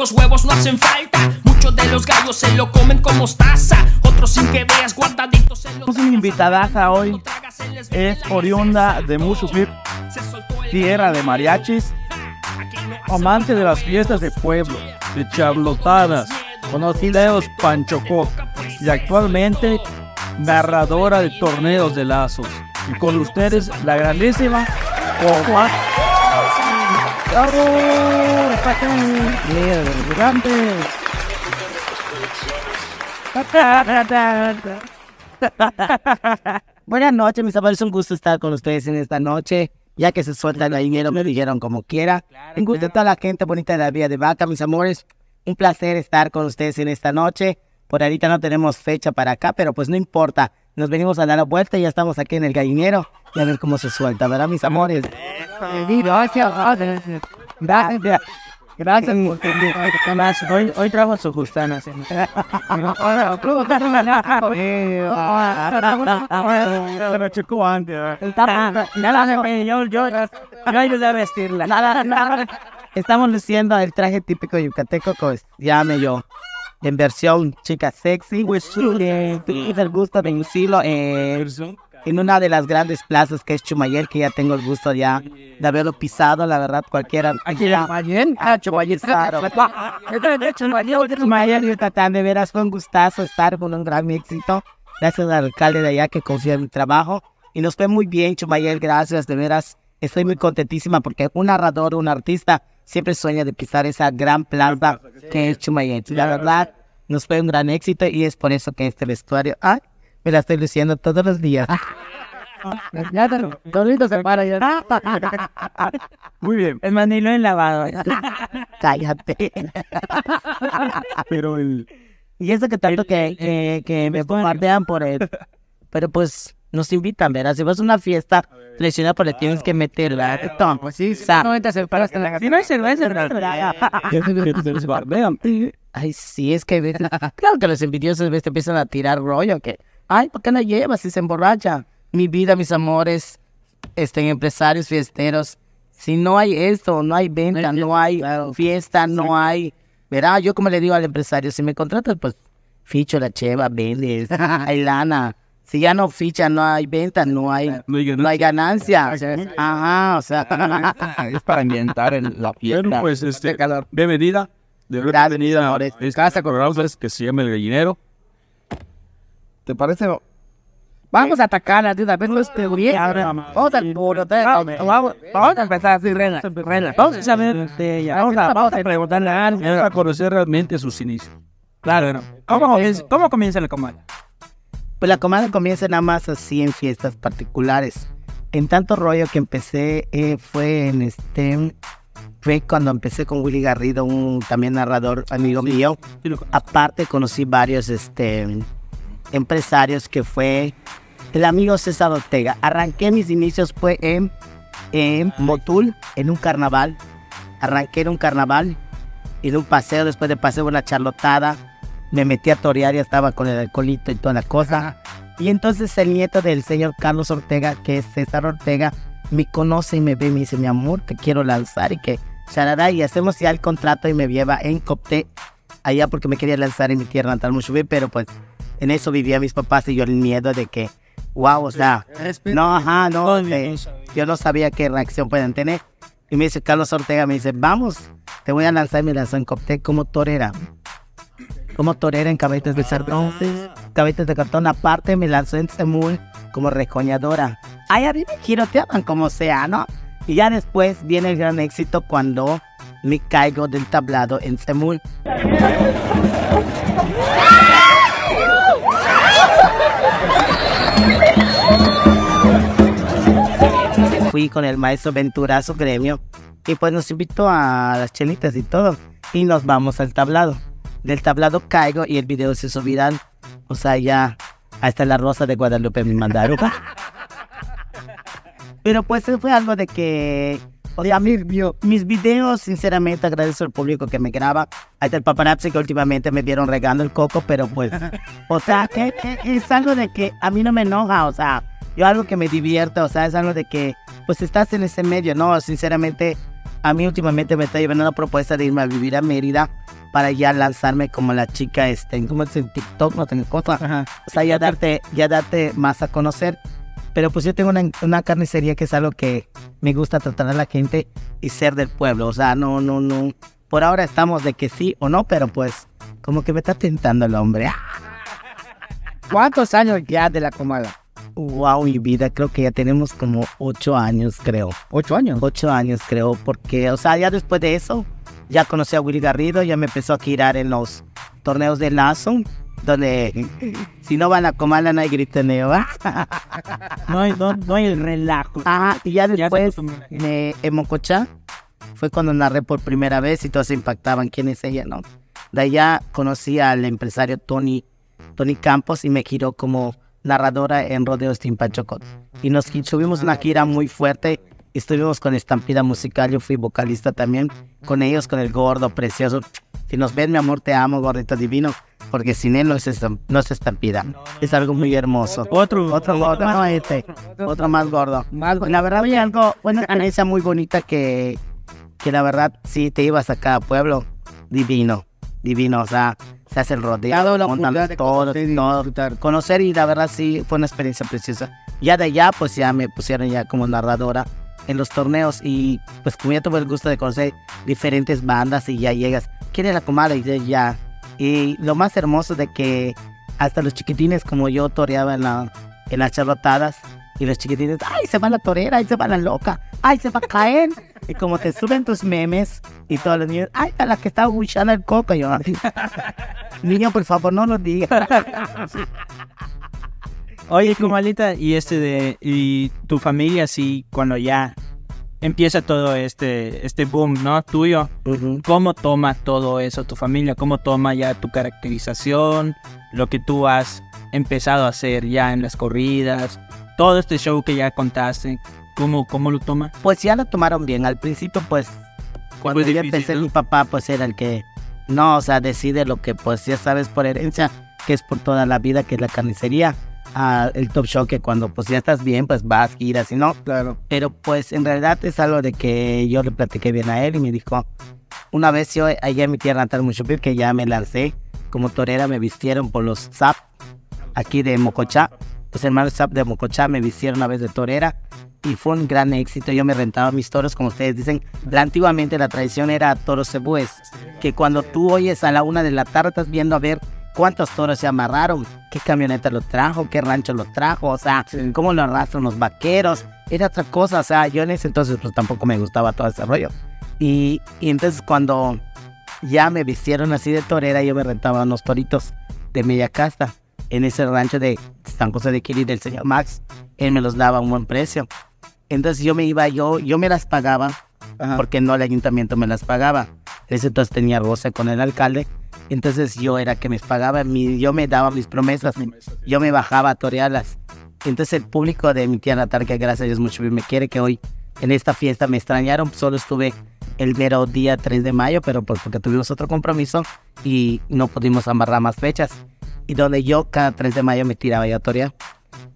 los huevos no hacen falta. Muchos de los gallos se lo comen como mostaza, otros sin que veas guardaditos en los una invitadaza hoy. Es oriunda de Musucip, tierra de mariachis, amante de las fiestas de pueblo, de charlotadas, conocidos Panchocó y actualmente narradora de torneos de lazos. Y con ustedes, la grandísima Cocoa. ¡Bravo! ¡Grande! Buenas noches, mis amores. Un gusto estar con ustedes en esta noche. Ya que se suelta el dinero, me dijeron como quiera. Un gusto a toda la gente bonita de la Vía de Vaca, mis amores. Un placer estar con ustedes en esta noche. Por ahorita no tenemos fecha para acá, pero pues no importa. Nos venimos a dar la vuelta y ya estamos aquí en el gallinero. Y a ver cómo se suelta, ¿verdad, mis amores? Gracias. Gracias. Gracias por Hoy, hoy trajo su justana. sí. Yo, yo, yo ayudé a vestirla. Estamos luciendo el traje típico yucateco, pues llame yo. En versión chica sexy. Eh, Tuvimos el gusto de lucirlo eh, en una de las grandes plazas que es Chumayel, que ya tengo el gusto ya de haberlo pisado, la verdad, cualquiera. Chumayel, ah, Chumayel, claro. Chumayel, Yucatán, de veras fue un gustazo estar con un gran éxito. Gracias al alcalde de allá que confía en mi trabajo. Y nos fue muy bien, Chumayel, gracias, de veras. Estoy muy contentísima porque un narrador, un artista, siempre sueña de pisar esa gran plaza que es Chumayel. La verdad, nos fue un gran éxito y es por eso que este vestuario, ay, me la estoy luciendo todos los días. Ya te solito se para ya. Muy bien, El manilo en lavado. Cállate. pero el... Y eso que tanto que, que, que me bombardean por él. Pero pues nos invitan, ¿verdad? Si vas a una fiesta pues le tienes que meter, ¿verdad? Esto, pues sí, no entras en Si no hay cerveza, Ay, sí, es que claro que los envidiosos te empiezan a tirar rollo, que, ay, ¿por qué no llevas si se emborracha? Mi vida, mis amores, estén empresarios, fiesteros, si no hay esto, no hay venta, no hay fiesta, no hay, verá, yo como le digo al empresario, si me contratas, pues ficho la cheva, vendes, hay lana. Si ya no ficha, no hay venta, no hay, No hay no hay ganancia. Ajá, o sea, es para ambientar el- la fiesta. Bueno, pues, este, bienvenida. De verdad, bienvenida a señores. esta casa con Raúl, que se llama El Gallinero. ¿Te parece? Vamos a atacarla de una vez, no es teoría. Vamos a vamos, vamos a empezar así, rena. Vamos a saber de ella. Vamos a, vamos a preguntarle a alguien. Para conocer realmente sus inicios. Claro. ¿Cómo, comienza- ¿Cómo comienza la comada? Pues la comada comienza nada más así en fiestas particulares. En tanto rollo que empecé eh, fue en este fue cuando empecé con Willy Garrido, un también narrador amigo mío. Aparte conocí varios este empresarios que fue el amigo César Ortega. Arranqué mis inicios fue en, en Motul, en un carnaval. Arranqué en un carnaval y en un paseo, después de paseo una charlotada, me metí a torear y estaba con el alcoholito y toda la cosa. Y entonces el nieto del señor Carlos Ortega, que es César Ortega, me conoce y me ve y me dice, mi amor, te quiero lanzar y que charará. Y hacemos ya el contrato y me lleva en Copté, allá porque me quería lanzar en mi tierra natal, Mushubí, pero pues en eso vivían mis papás y yo el miedo de que, wow, o sea, no, ajá, no, eh, yo no sabía qué reacción pueden tener. Y me dice Carlos Ortega, me dice, vamos, te voy a lanzar y me lanzó en Copté como torera como torera en cabetas de cartón, cabetas de cartón. Aparte me lanzó en Semul como recoñadora. Ay, arriba giroteaban como sea, ¿no? Y ya después viene el gran éxito cuando me caigo del tablado en Semul. Fui con el maestro Ventura a su gremio y pues nos invitó a las chelitas y todo. Y nos vamos al tablado del tablado caigo y el video se hizo viral. O sea, ya hasta la rosa de Guadalupe me mandaron. Pero pues fue algo de que, o sea, mis, mis videos, sinceramente, agradezco al público que me graba. Hasta el paparazzi que últimamente me vieron regando el coco, pero pues, o sea, que- que es algo de que a mí no me enoja, o sea, yo algo que me divierta, o sea, es algo de que, pues estás en ese medio, ¿no? Sinceramente, a mí últimamente me está llevando la propuesta de irme a vivir a Mérida para ya lanzarme como la chica, este, ¿cómo es en TikTok? No tengo cosa. Ajá. O sea, ya darte, ya darte más a conocer. Pero pues yo tengo una, una carnicería que es algo que me gusta tratar a la gente y ser del pueblo. O sea, no, no, no. Por ahora estamos de que sí o no, pero pues como que me está tentando el hombre. Ah, ¿Cuántos años ya de la comala? Wow, mi vida, creo que ya tenemos como ocho años, creo. ¿Ocho años? Ocho años, creo, porque, o sea, ya después de eso, ya conocí a Willy Garrido, ya me empezó a girar en los torneos de lazo, donde si no van a Comala no hay gritoneo. ¿ah? No hay, no, no hay el relajo. Ajá, y ya después me, en Mocochá fue cuando narré por primera vez y todos se impactaban quién es ella, ¿no? De allá conocí al empresario Tony, Tony Campos y me giró como narradora en Rodeos Timpachocot. Y nos subimos una gira muy fuerte. Estuvimos con Estampida Musical, yo fui vocalista también. Con ellos, con el gordo, precioso. Si nos ven, mi amor, te amo, gordito divino. Porque sin él no es, estam- no es Estampida. Es algo muy hermoso. Otro, Otro gordo, no este. Otro más gordo. La verdad, hay algo, una ganancia muy bonita que, que la verdad, sí, te ibas a pueblo, divino, divino, o sea, se hace el montan oportunidad de todo, conocer conocer y la verdad sí, fue una experiencia preciosa. Ya de allá, pues ya me pusieron ya como narradora en los torneos y pues como ya tuve el gusto de conocer diferentes bandas y ya llegas, ¿quién es la comadre? Y ya. Y lo más hermoso de que hasta los chiquitines como yo toreaba en, la, en las charlotadas y los chiquitines, ay, se va la torera, ay, se va la loca, ay, se va a caer. Y como te suben tus memes y todos los niños, ay, a la que está buchando el coco, yo, niño, por favor, no lo digas. Oye, comalita, y este de, y tu familia, sí, cuando ya empieza todo este, este boom, ¿no? Tuyo. ¿cómo toma todo eso tu familia? ¿Cómo toma ya tu caracterización, lo que tú has empezado a hacer ya en las corridas, todo este show que ya contaste? ¿Cómo, cómo lo toma? Pues ya lo tomaron bien. Al principio, pues, cuando difícil, empecé, ¿no? mi papá, pues, era el que, no, o sea, decide lo que, pues, ya sabes por herencia, que es por toda la vida, que es la carnicería. Ah, el top show que cuando, pues, ya estás bien, pues, vas, giras y no. Claro. Pero, pues, en realidad es algo de que yo le platiqué bien a él y me dijo, una vez yo, allá en mi tierra natal, Muchupil, que ya me lancé como torera, me vistieron por los SAP, aquí de Mocochá. Los hermanos SAP de Mocochá me vistieron una vez de torera y fue un gran éxito. Yo me rentaba mis toros, como ustedes dicen. La, antiguamente la tradición era toros cebúes, que cuando tú oyes a la una de la tarde estás viendo a ver cuántos toros se amarraron, qué camioneta lo trajo, qué rancho lo trajo, o sea, cómo lo arrastran los vaqueros. Era otra cosa, o sea, yo en ese entonces pues tampoco me gustaba todo ese rollo. Y, y entonces cuando ya me vistieron así de torera, yo me rentaba unos toritos de media casta en ese rancho de San José de Quiri del señor Max. Él me los daba a un buen precio. Entonces yo me iba, yo, yo me las pagaba, porque no el ayuntamiento me las pagaba. En ese entonces tenía roce con el alcalde. Entonces yo era que me pagaba, mi, yo me daba mis promesas, yo me bajaba a torearlas. Entonces el público de mi tía natal, que gracias a Dios mucho me quiere, que hoy en esta fiesta me extrañaron, solo estuve el mero día 3 de mayo, pero pues porque tuvimos otro compromiso y no pudimos amarrar más fechas. Y donde yo cada 3 de mayo me tiraba a torear.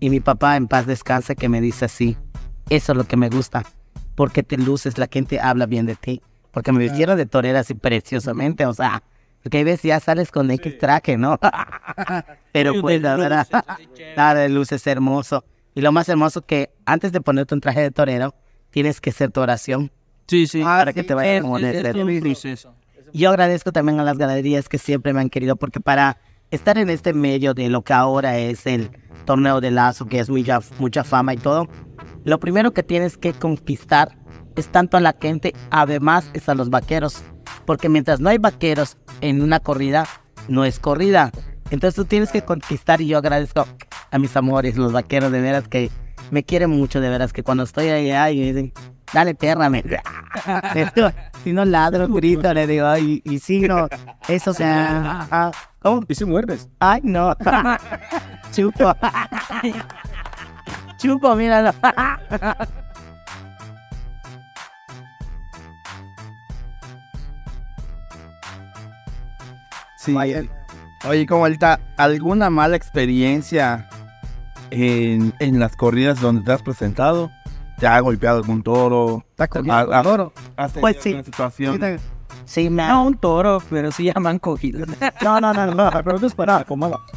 Y mi papá en paz descanse que me dice así, eso es lo que me gusta, porque te luces, la gente habla bien de ti, porque me vistieron de torera así preciosamente, o sea, porque hay veces ya sales con X traje, ¿no? Pero pues la verdad, nada de luz es hermoso. Y lo más hermoso que antes de ponerte un traje de torero, tienes que hacer tu oración. Sí, sí. Para que te vaya Es- como es- es un proceso. Yo agradezco también a las galerías que siempre me han querido, porque para estar en este medio de lo que ahora es el torneo de lazo, que es mucha, mucha fama y todo, lo primero que tienes que conquistar es tanto a la gente, además es a los vaqueros, porque mientras no hay vaqueros en una corrida, no es corrida. Entonces tú tienes que conquistar y yo agradezco a mis amores, los vaqueros de veras que me quieren mucho, de veras que cuando estoy allá y me dicen, dale perra, me... si no ladro, grito, le digo, y, y si no, eso o sea, ah, ¿cómo? ¿Y si muerdes? Ay, no. Chupo. Chupo, míralo. Sí. Oye, como ahorita, ¿alguna mala experiencia en, en las corridas donde te has presentado? ¿Te ha golpeado algún toro? Está Ah, ah, has tenido Pues sí. una situación. Sí, me No un toro, pero sí ya me han cogido. No, no, no, no. Pero no es para acomodo.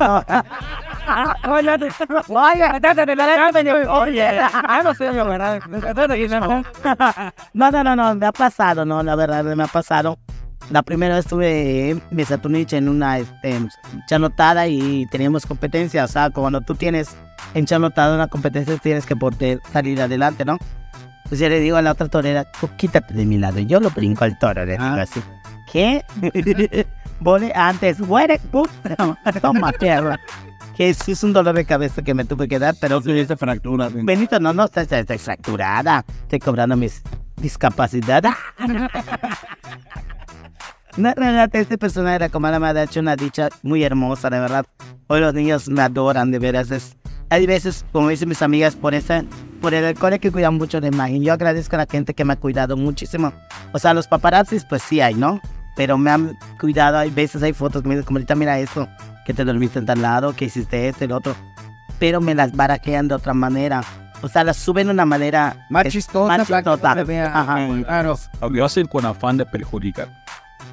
No, no, no, no, me ha pasado, no, la verdad, me ha pasado. La primera vez estuve en mi Saturnich en una este, charlotada y teníamos competencia. O sea, cuando tú tienes en charlotada una competencia, tienes que poder salir adelante, ¿no? Pues yo le digo a la otra torera, tú quítate de mi lado. Yo lo brinco al toro, le digo Ah. así. ¿Qué? Vole antes, muere, puta, toma tierra. Que sí es un dolor de cabeza que me tuve que dar, pero Tuviste fracturas. ¿sí? Benito, no, no, está, está, está fracturada. Estoy cobrando mis discapacidad. No, realmente este personaje de Comala me ha hecho una dicha muy hermosa, de verdad. Hoy los niños me adoran, de veras. Es, hay veces, como dicen mis amigas, por esa, por el alcohol hay que cuidar mucho de imagen. Yo agradezco a la gente que me ha cuidado muchísimo. O sea, los paparazzis, pues sí hay, ¿no? Pero me han cuidado, hay veces hay fotos que me dicen, como ahorita mira esto, que te dormiste en tal lado, que hiciste esto y lo otro. Pero me las barajean de otra manera. O sea, las suben de una manera Más chistosa, más chistosa. Claro. Lo hacen con afán de perjudicar.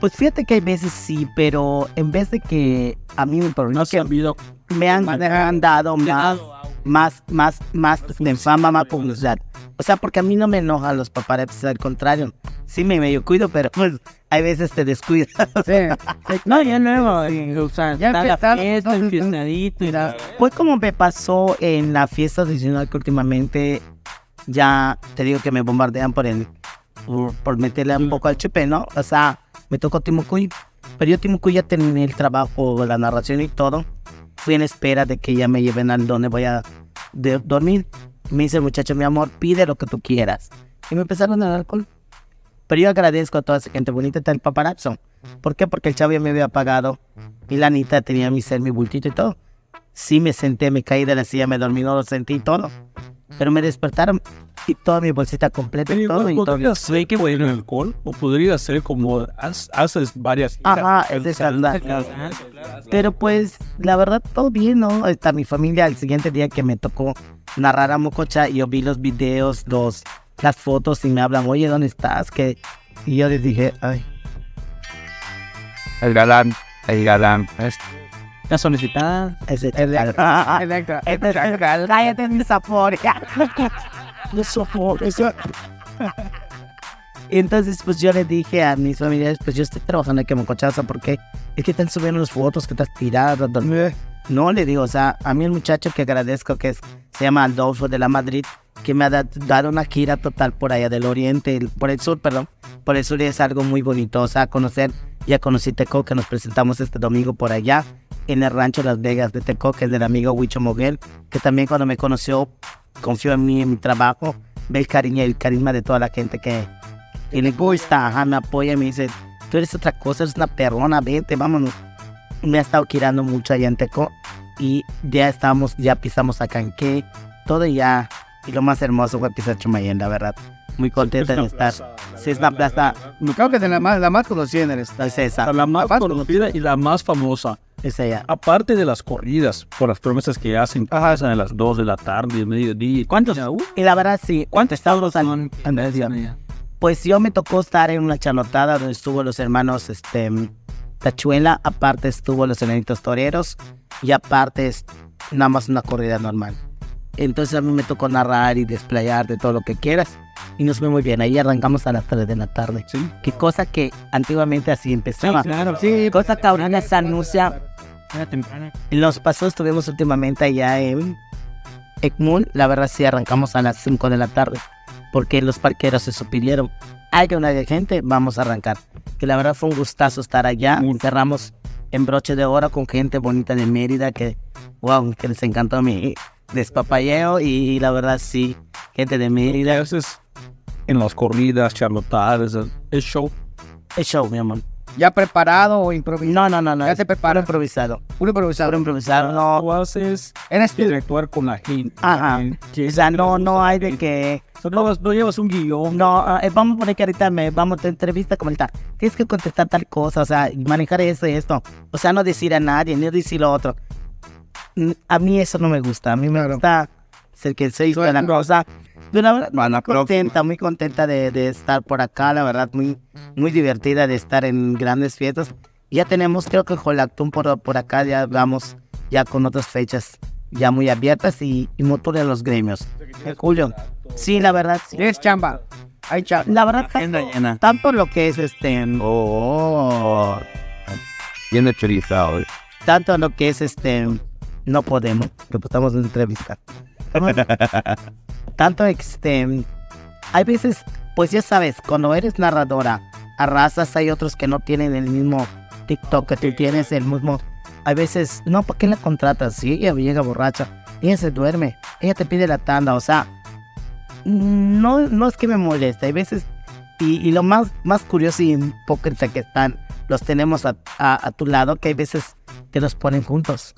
Pues fíjate que hay veces sí, pero en vez de que a mí me No has sabido me han, han dado más, más, más, más de fama, más publicidad. O sea, porque a mí no me enojan los paparazzis, al contrario. Sí me medio cuido, pero pues hay veces te descuidas. No, ya luego, eh, o sea, Ya está fiesta, enfiestadito y. Fue como me pasó en la fiesta tradicional que últimamente ya te digo que me bombardean por el por, por meterle un poco al chupe, ¿no? O sea, me tocó Timucuy, pero yo Timucuy ya tenía el trabajo, la narración y todo. Fui en espera de que ya me lleven al donde voy a de- dormir. Me dice el muchacho, mi amor, pide lo que tú quieras. Y me empezaron a dar alcohol. Pero yo agradezco a toda esa gente bonita, está el paparazzo. ¿Por qué? Porque el chavo ya me había pagado. Y la Anita tenía mi ser, mi bultito y todo. Sí me senté, me caí de la silla, me dormí, no lo sentí todo. Pero me despertaron y toda mi bolsita completa y todo. Y todo. ser que en alcohol o podría ser como haces varias giras. Ajá, es. Pero pues, la verdad, todo bien, ¿no? Está mi familia el siguiente día que me tocó narrar a Mococha, yo vi los videos, los, las fotos y me hablan, oye, ¿dónde estás? Que... Y yo les dije, ay, El galán. El galán. Es- La solicitada. Exacto. Es el cállate mi sabor. Y entonces, pues yo le dije a mis familiares, pues yo estoy trabajando aquí en Mocochaza porque es que están subiendo las fotos que estás tirado. No le digo, o sea, a mí el muchacho que agradezco que es, se llama Adolfo de la Madrid, que me ha da- dado una gira total por allá del oriente, el- por el sur, perdón. Por el sur y es algo muy bonito, o sea, conocer, ya conocí Teco, que nos presentamos este domingo por allá, en el rancho Las Vegas de Teco, que es del amigo Huicho Moguel, que también cuando me conoció, confió en mí, en mi trabajo, ve el cariño y el carisma de toda la gente que, y le gusta, ajá, me apoya y me dice, tú eres otra cosa, eres una perrona, vete, vámonos. Me ha estado quirando mucho allá en Teco y ya estamos, ya pisamos a Canqué, todo ya, y lo más hermoso fue pisar Chumayén, la verdad. Muy contenta de estar. Sí, es una plaza, Creo que es la más, la más conocida en el estado. es esa, La más más conocida y la más famosa. Es. Aparte de las corridas, por las promesas que hacen, pasan a las 2 de la tarde, mediodía. ¿Cuántos? Uh, Y la verdad sí, ¿Cuántos estados al- dígame. Pues yo me tocó estar en una charlotada donde estuvo los hermanos este, Tachuela, aparte estuvo los enanitos toreros y aparte es nada más una corrida normal. Entonces a mí me tocó narrar y desplayar de todo lo que quieras y nos fue muy bien. Ahí arrancamos a las 3 de la tarde. Sí. Qué cosa que antiguamente así empezaba. Claro, Sí, cosa que ahora se anuncia. era temprano. En los pasos estuvimos últimamente allá en Ekmul. La verdad sí arrancamos a las 5 de la tarde. Porque los parqueros se supidieron. Hay una de gente, vamos a arrancar. Que la verdad fue un gustazo estar allá. Muy- Cerramos en broche de oro con gente bonita de Mérida que, wow, que les encantó mi despapalleo. Y la verdad sí, gente de Mérida. a veces en las corridas, charlotadas, el show. Es show, mi amor. ¿Ya preparado o improvisado? No, no, no, no. Ya es te preparas. improvisado. Puro improvisado. Puro improvisado. No, Tú haces Eres tú. interactuar con la gente. Ajá. O sea, no, no hay de que. No, no llevas un guion. No, ah, eh, vamos a poner que ahorita me vamos a entrevista como tal. Tienes que contestar tal cosa, o sea, manejar eso y esto. O sea, no decir a nadie, ni decir lo otro. A mí eso no me gusta. A mí me gusta ser que se hizo la cosa. Pero la verdad, A la muy contenta, muy contenta de, de estar por acá, la verdad, muy, muy divertida de estar en grandes fiestas. Ya tenemos, creo que Jolactún por, por acá, ya vamos ya con otras fechas ya muy abiertas y, y motor de los gremios. En julio. Sí, la verdad, sí. Es chamba. Hay chamba. La verdad, tanto, llena. tanto lo que es este, Oh. Bien chorizado. eh. tanto lo que es este, no podemos, que estamos en entrevista. tanto este, hay veces, pues ya sabes, cuando eres narradora, arrasas, hay otros que no tienen el mismo TikTok que tú tienes, el mismo, hay veces, no, ¿para qué la contratas? Si ella llega borracha, ella se duerme, ella te pide la tanda, o sea, no, no es que me moleste, hay veces, y, y lo más, más curioso y hipócrita que están, los tenemos a, a- a tu lado, que hay veces que los ponen juntos.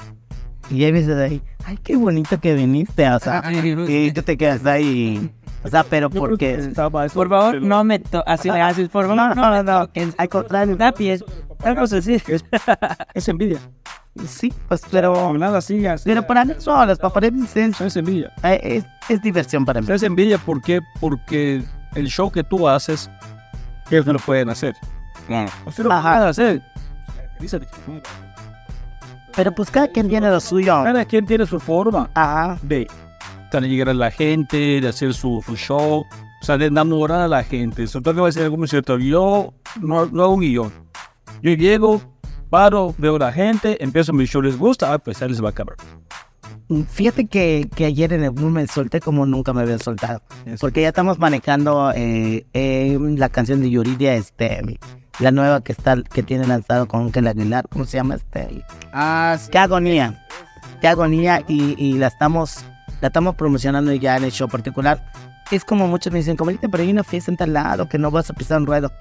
Y hay veces ahí, ay, qué bonito que viniste, o sea, y tú te quedas ahí, o sea, pero porque... Por favor, no me así me haces, por favor. No, no, no, no, al contrario. Es envidia. sí, pues, pero... Nada así, así. Pero para mí solas, para poner mi senso, Es envidia. eh, es, es diversión para mí. Es envidia ¿por qué? porque el show que tú haces, ellos no lo pueden hacer. Claro. Usted lo Ajá. puede hacer. Pero pues cada quien tiene lo suyo. Cada quien tiene su forma Ajá, de, de llegar a la gente, de hacer su, su show, o sea, de enamorar a la gente. Eso te voy a decir algo muy cierto. Yo no, no hago un guion. Yo llego, paro, veo a la gente, empiezo mi show, les gusta, ah, pues ya les va a acabar. Fíjate que, que ayer en el Boom me solté como nunca me había soltado. Porque ya estamos manejando eh, eh, la canción de Yuridia, este, la nueva que está, que tiene lanzado con Ángel Aguilar, ¿cómo se llama este? Ah, sí. Qué agonía, qué agonía y, y la estamos, la estamos promocionando ya en el show particular. Es como muchos me dicen, como pero hay una fiesta en tal lado que no vas a pisar un ruedo.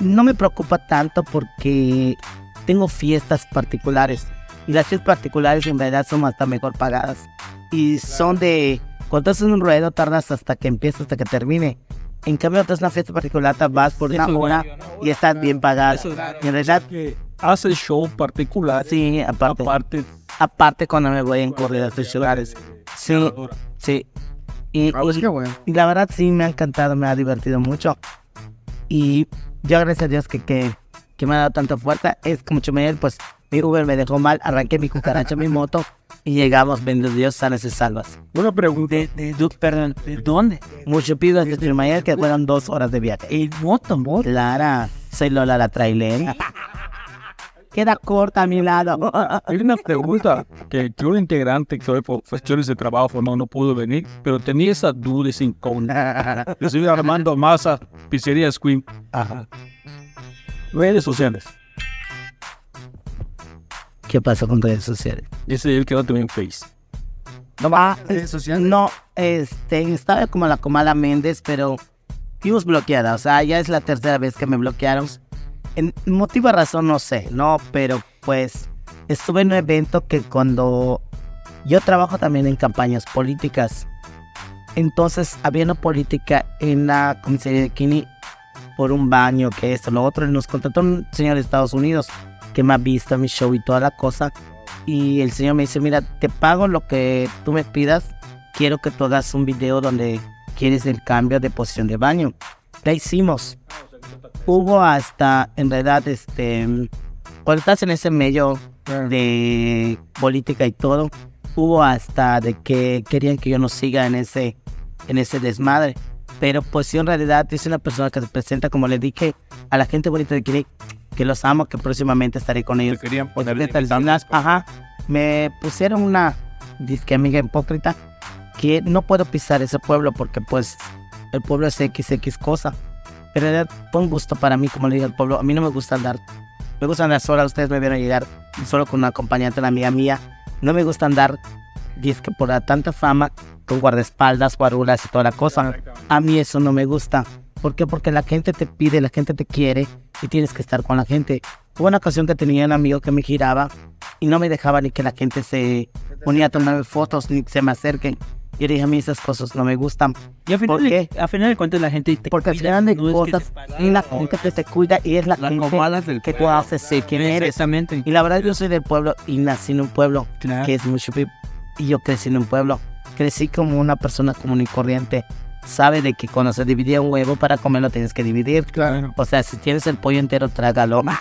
No me preocupa tanto porque tengo fiestas particulares y las fiestas particulares en verdad son hasta mejor pagadas y son de cuando haces un ruedo tardas hasta que empieza hasta que termine. En cambio, otras una fiesta particular te vas por una hora y estás bien pagada. Y en realidad, Que hace show particular, sí, aparte. aparte, Aparte cuando me voy en corridas de lugares. Sí, sí. Y, Ah, pues y- la verdad sí me ha encantado, me ha divertido mucho. Y yo gracias a Dios que, que, que me ha dado tanta fuerza. Es como Chumel, pues mi Uber me dejó mal, arranqué mi cucaracha, mi moto y llegamos, bendito Dios, sanas y salvas. una pregunta. De, de, du- perdón, ¿de dónde? Mucho pido desde Chilmayel que fueron dos horas de viaje. El moto, moto. Clara, soy Lola la trailera. Queda corta a mi lado. Hay una pregunta que, un integrante que por cuestiones de trabajo formado no pudo venir, pero tenía esa duda sin incógnita. Yo estoy Armando Massa, Pizzería Queen. Ajá. Redes sociales. ¿Qué pasó con redes sociales? Ese es el que va también Face. No va. No, este, estaba como la Comala Méndez, pero fuimos bloqueada. O sea, ya es la tercera vez que me bloquearon. En motivo razón no sé, no, pero pues estuve en un evento que cuando yo trabajo también en campañas políticas. Entonces había una política en la comisaría de Kini por un baño, que esto, lo otro. y Nos contrató un señor de Estados Unidos que me ha visto mi show y toda la cosa. Y el señor me dice, mira, te pago lo que tú me pidas. Quiero que tú hagas un video donde quieres el cambio de posición de baño. La hicimos. Hubo hasta, en realidad, este, cuando estás en ese medio de política y todo, hubo hasta de que querían que yo no siga en ese, en ese desmadre. Pero pues yo en realidad es una persona que se presenta, como le dije a la gente bonita de Kiri, que los amo, que próximamente estaré con ellos. querían el gimnasio, ajá, me pusieron una disque amiga hipócrita que no puedo pisar ese pueblo porque pues el pueblo es XX cosa. Pero en realidad fue un gusto para mí, como le dije al pueblo, a mí no me gusta andar, me gusta andar sola, ustedes me vieron llegar solo con una acompañante, una amiga mía. No me gusta andar, disque por la tanta fama, con guardaespaldas, guarulas y toda la cosa. A mí eso no me gusta. ¿Por qué? Porque la gente te pide, la gente te quiere y tienes que estar con la gente. Hubo una ocasión que tenía un amigo que me giraba y no me dejaba ni que la gente se ponía a tomar fotos ni que se me acerquen. Yo dije, a mí esas cosas no me gustan. Y a final, ¿Por de, qué? a final de cuentas la gente te Porque al cuida, final de no es que cosas, te la gente que te cuida y es la Las gente del que tú haces ser quien eres. Exactamente. Y la verdad, yo soy del pueblo y nací en un pueblo Claro. que es mucho y yo crecí en un pueblo. Crecí como una persona común y corriente, sabe de que cuando se dividía un huevo para comerlo tienes que dividir. Claro. O sea, si tienes el pollo entero, trágalo.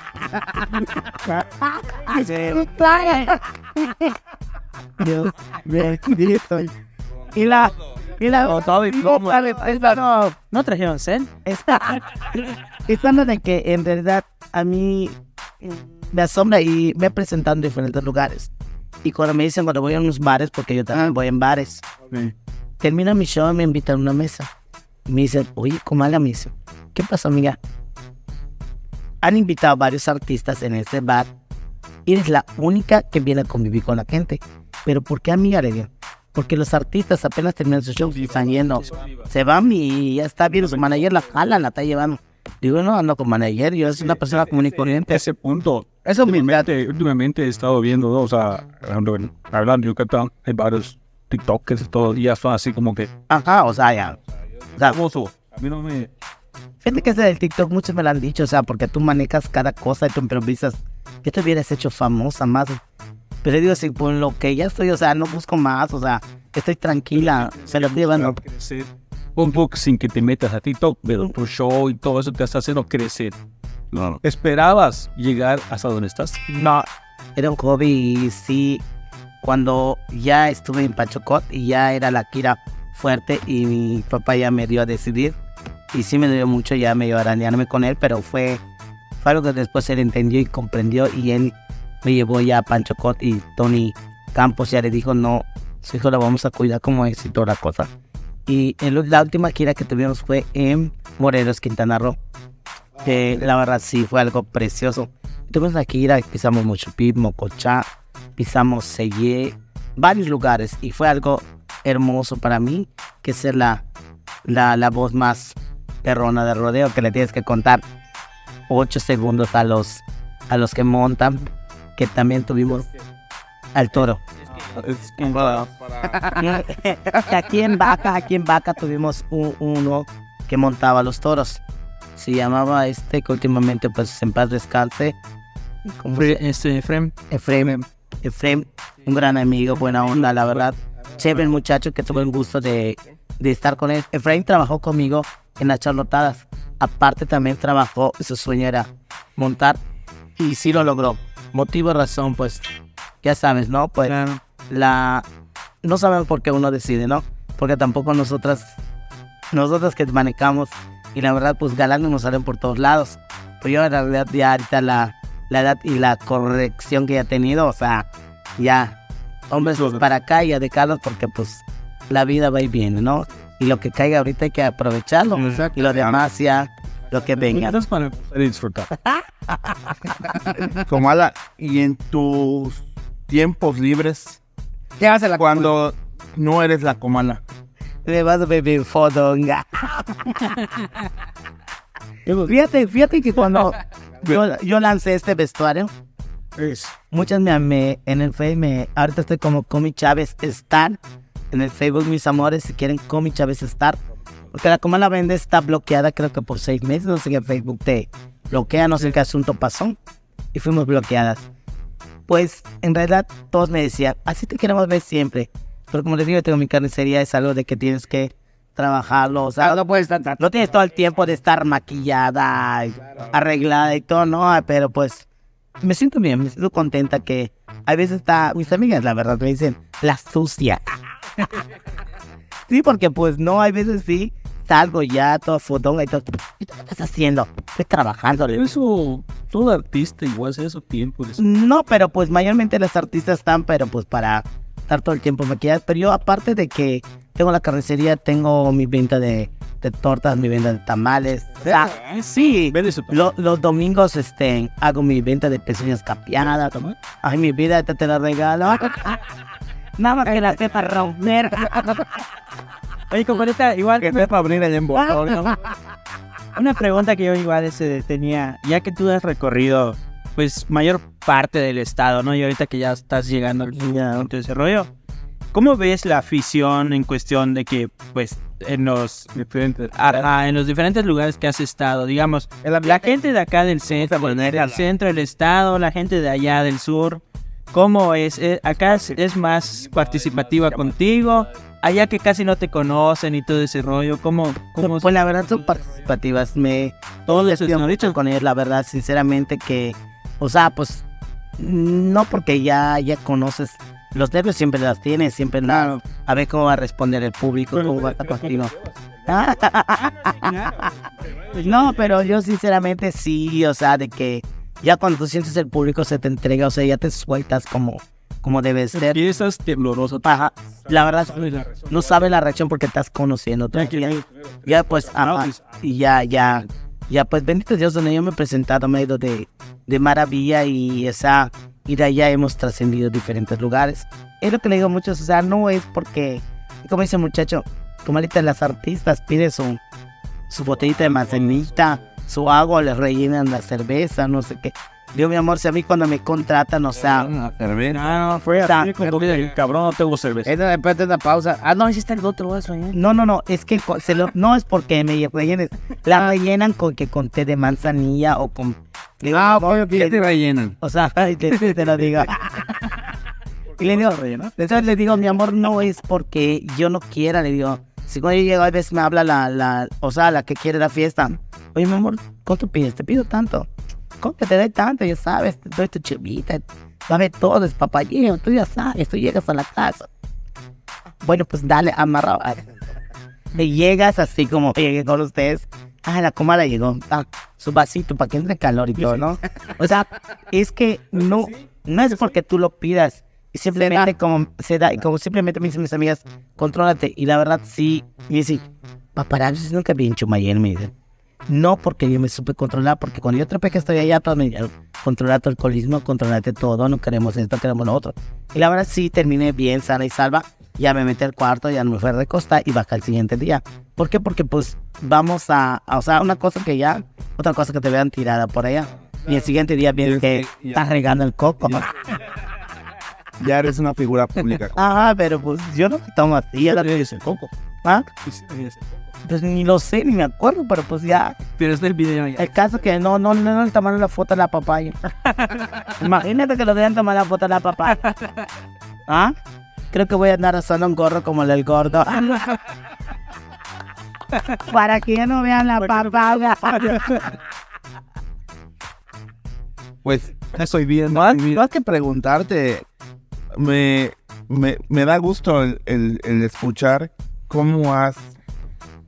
Y la. Y la. No, ¿No trajeron cel? Está, lo de que en verdad a mí me asombra y me he presentado en diferentes lugares. Y cuando me dicen cuando voy a unos bares, porque yo también voy en bares, termina mi show y me invitan a una mesa. Y me dicen, oye, Comala, me dice, ¿qué pasó, amiga? Han invitado varios artistas en este bar y eres la única que viene a convivir con la gente. Pero ¿por qué, amiga? Le digo, porque los artistas apenas terminan su show están yendo. Se van y ya está bien, su manager la jala, la está llevando. Digo, no ando con manager, yo soy una persona común y corriente. Ese punto. Eso me Últimamente, últimamente he estado viendo, ¿no? o sea, hablando en Yucatán, hay varios TikTokers todo, y ya son así como que Ajá, o sea, ya. O sea, famoso. A mí no me. Fíjate que ese del TikTok muchos me lo han dicho, o sea, porque tú manejas cada cosa y tú improvisas. ¿Qué te hubieras hecho famosa más? Pero yo digo, si por lo que ya estoy, o sea, no busco más, o sea, estoy tranquila, se lo llevando. crecer un poco sin que te metas a TikTok, pero tu show y todo eso te está haciendo crecer. No, ¿Esperabas llegar hasta donde estás? No, era un hobby y sí, cuando ya estuve en Pachocot y ya era la Kira fuerte y mi papá ya me dio a decidir. Y sí me dio mucho ya medio arañarme con él, pero fue, fue algo que después él entendió y comprendió y él me llevó ya a Panchocot y Tony Campos ya le dijo, no, su hijo la vamos a cuidar como éxito toda la cosa. Y en la última gira que tuvimos fue en Morelos, Quintana Roo que la verdad sí fue algo precioso. Tuvimos la gira, pisamos Mochupí, Mocochá, pisamos Sellé, varios lugares y fue algo hermoso para mí, que ser la, la, la voz más perrona del rodeo, que le tienes que contar 8 segundos a los, a los que montan, que también tuvimos al toro. Que aquí en Vaca, aquí en Vaca tuvimos un- uno que montaba los toros. Se llamaba este que últimamente pues en paz descanse. ¿Cómo Este, Efrem. Efraim. Efraim, un gran amigo, buena onda, la verdad. Chévere el muchacho que tuve el gusto de, de estar con él. Efraim trabajó conmigo en las charlotadas. Aparte también trabajó, su sueño era montar y sí lo logró. Motivo, razón, pues ya sabes, ¿no? Pues Claro. la no sabemos por qué uno decide, ¿no? Porque tampoco nosotras nosotras que manejamos y la verdad pues galanes nos salen por todos lados. Pues yo en realidad ya ahorita la, la edad y la corrección que ya he tenido, o sea, ya hombres pues, para acá y adecuados porque pues la vida va y viene, ¿no? Y lo que caiga ahorita hay que aprovecharlo. Y lo demás ya, lo que venga. Entonces, para disfrutar. Comala, y en tus tiempos libres, ¿Qué hace la cuando no eres la Comala, Le vas a beber fodonga. fíjate, fíjate que cuando yo, yo lancé este vestuario, muchas me amé en el Facebook. ahorita estoy como Comi Chávez Star. En el Facebook, mis amores, si quieren Comi Chávez Star. Porque la Coma la vende está bloqueada, creo que por seis meses. No sé qué Facebook te bloquea, no sé qué asunto pasó. Y fuimos bloqueadas. Pues en realidad todos me decían, así te queremos ver siempre. Pero como les digo, yo tengo mi carnicería, es algo de que tienes que trabajarlo. O sea, no, puedes estar, no tienes todo el tiempo de estar maquillada, y arreglada y todo, no. Pero pues me siento bien, me siento contenta que a veces está, mis amigas la verdad me dicen, la sucia. sí, porque pues no, hay veces sí, salgo ya todo fodonga y todo. ¿Y tú ¿Qué estás haciendo? Estoy trabajando. Eso, todo artista igual hace eso tiempo. No, pero pues mayormente las artistas están, pero pues para estar todo el tiempo maquilladas. Pero yo, aparte de que tengo la carnicería, tengo mi venta de, de tortas, mi venta de tamales. O sea, sí. Lo- los domingos este, hago mi venta de pezuñas capeadas. Ay, mi vida, esta te la regalo. Nada más que la sepa romper. Oye, con esta, igual, Que sepa abrir el envoltorio. una pregunta que yo igual este, tenía, ya que tú has recorrido, pues, mayor parte del estado, ¿no? Y ahorita que ya estás llegando al punto de desarrollo, ¿cómo ves la afición en cuestión de que, pues, en los, Diferente. ajá, en los diferentes lugares que has estado, digamos, la gente de acá del centro, del centro del estado, la gente de allá del sur, ¿cómo es? Eh, ¿Acá es, es más participativa contigo allá que casi no te conocen y todo ese rollo, ¿cómo, cómo Pues la verdad son participativas. Me pido mucho dicho con ellos, la verdad, sinceramente que, o sea, pues no porque ya ya conoces los nervios siempre las tienes, siempre la, a ver cómo va a responder el público, cómo va a estar contigo. no, pero yo sinceramente sí, o sea, de que ya cuando tú sientes el público se te entrega, o sea, ya te sueltas como como debe ser. Empiezas tembloroso. Ajá, la verdad no sabes la reacción porque estás conociendo. todavía. Ya pues, ajá, y ya, ya, ya pues bendito Dios, donde yo me he presentado me he ido de, de maravilla y esa, y de allá hemos trascendido diferentes lugares. Es lo que le digo a muchos, o sea, no es porque, como dice el muchacho, como ahorita las artistas piden su, su botellita de manzanita, su agua, le rellenan la cerveza, no sé qué. Digo, mi amor, si a mí cuando me contratan, o sea, Ah, no, fue así como que, cabrón, no tengo cerveza. es de repente una pausa. Ah, no, hiciste el otro vaso No, no, no, es que se lo- no es porque me rellenes. La rellenan con que con té de manzanilla o con. digo, no, ¿Qué te rellenan? O sea, te, te lo digo. Y le digo, entonces le digo, mi amor, no es porque yo no quiera, le digo. Si cuando yo llego a veces me habla la, la, o sea, la que quiere la fiesta. Oye, mi amor, ¿cuánto pides? Te pido tanto. ¿Cómo que te doy tanto? Ya sabes, te doy tu chivita. Sabe todo, es papayero, tú ya sabes, tú llegas a la casa. Bueno, pues dale, amarrado. Me llegas así como llegué con ustedes. Ah, la comadre llegó. Ah, su vasito para que entre calor y todo, ¿no? O sea, es que no, no es porque tú lo pidas. y Simplemente como se da, y como simplemente me dicen mis amigas, contrólate. Y la verdad sí, me dicen, paparazzi nunca vi en Chumayel, me dicen. No porque yo me supe controlar, porque cuando yo trepé que estoy allá, todos me dijeron, controla tu alcoholismo, controlate todo, no queremos esto, queremos lo otro. Y la verdad sí, terminé bien, sana y salva. Ya me metí al cuarto, ya no me fui a recostar y bajé al siguiente día. ¿Por qué? Porque pues vamos a, a- o sea, una cosa que ya, otra cosa que te vean tirada por allá. Y el siguiente día viene que estás regando el coco. Ya eres una figura pública. Ajá, pero pues yo no me tomo así. ya la- el coco. ¿Ah? Pues ni lo sé, ni me acuerdo, pero pues ya. Pero es del video ya. El caso que no, no, no, no le tomaron la foto a la papaya. Imagínate que lo dejan tomar la foto a la papaya. ¿Ah? Creo que voy a andar usando un gorro como el del gordo. Para que ya no vean la papaya. Pues estoy bien. Más, más que preguntarte, me, me, me da gusto el, el- el escuchar cómo has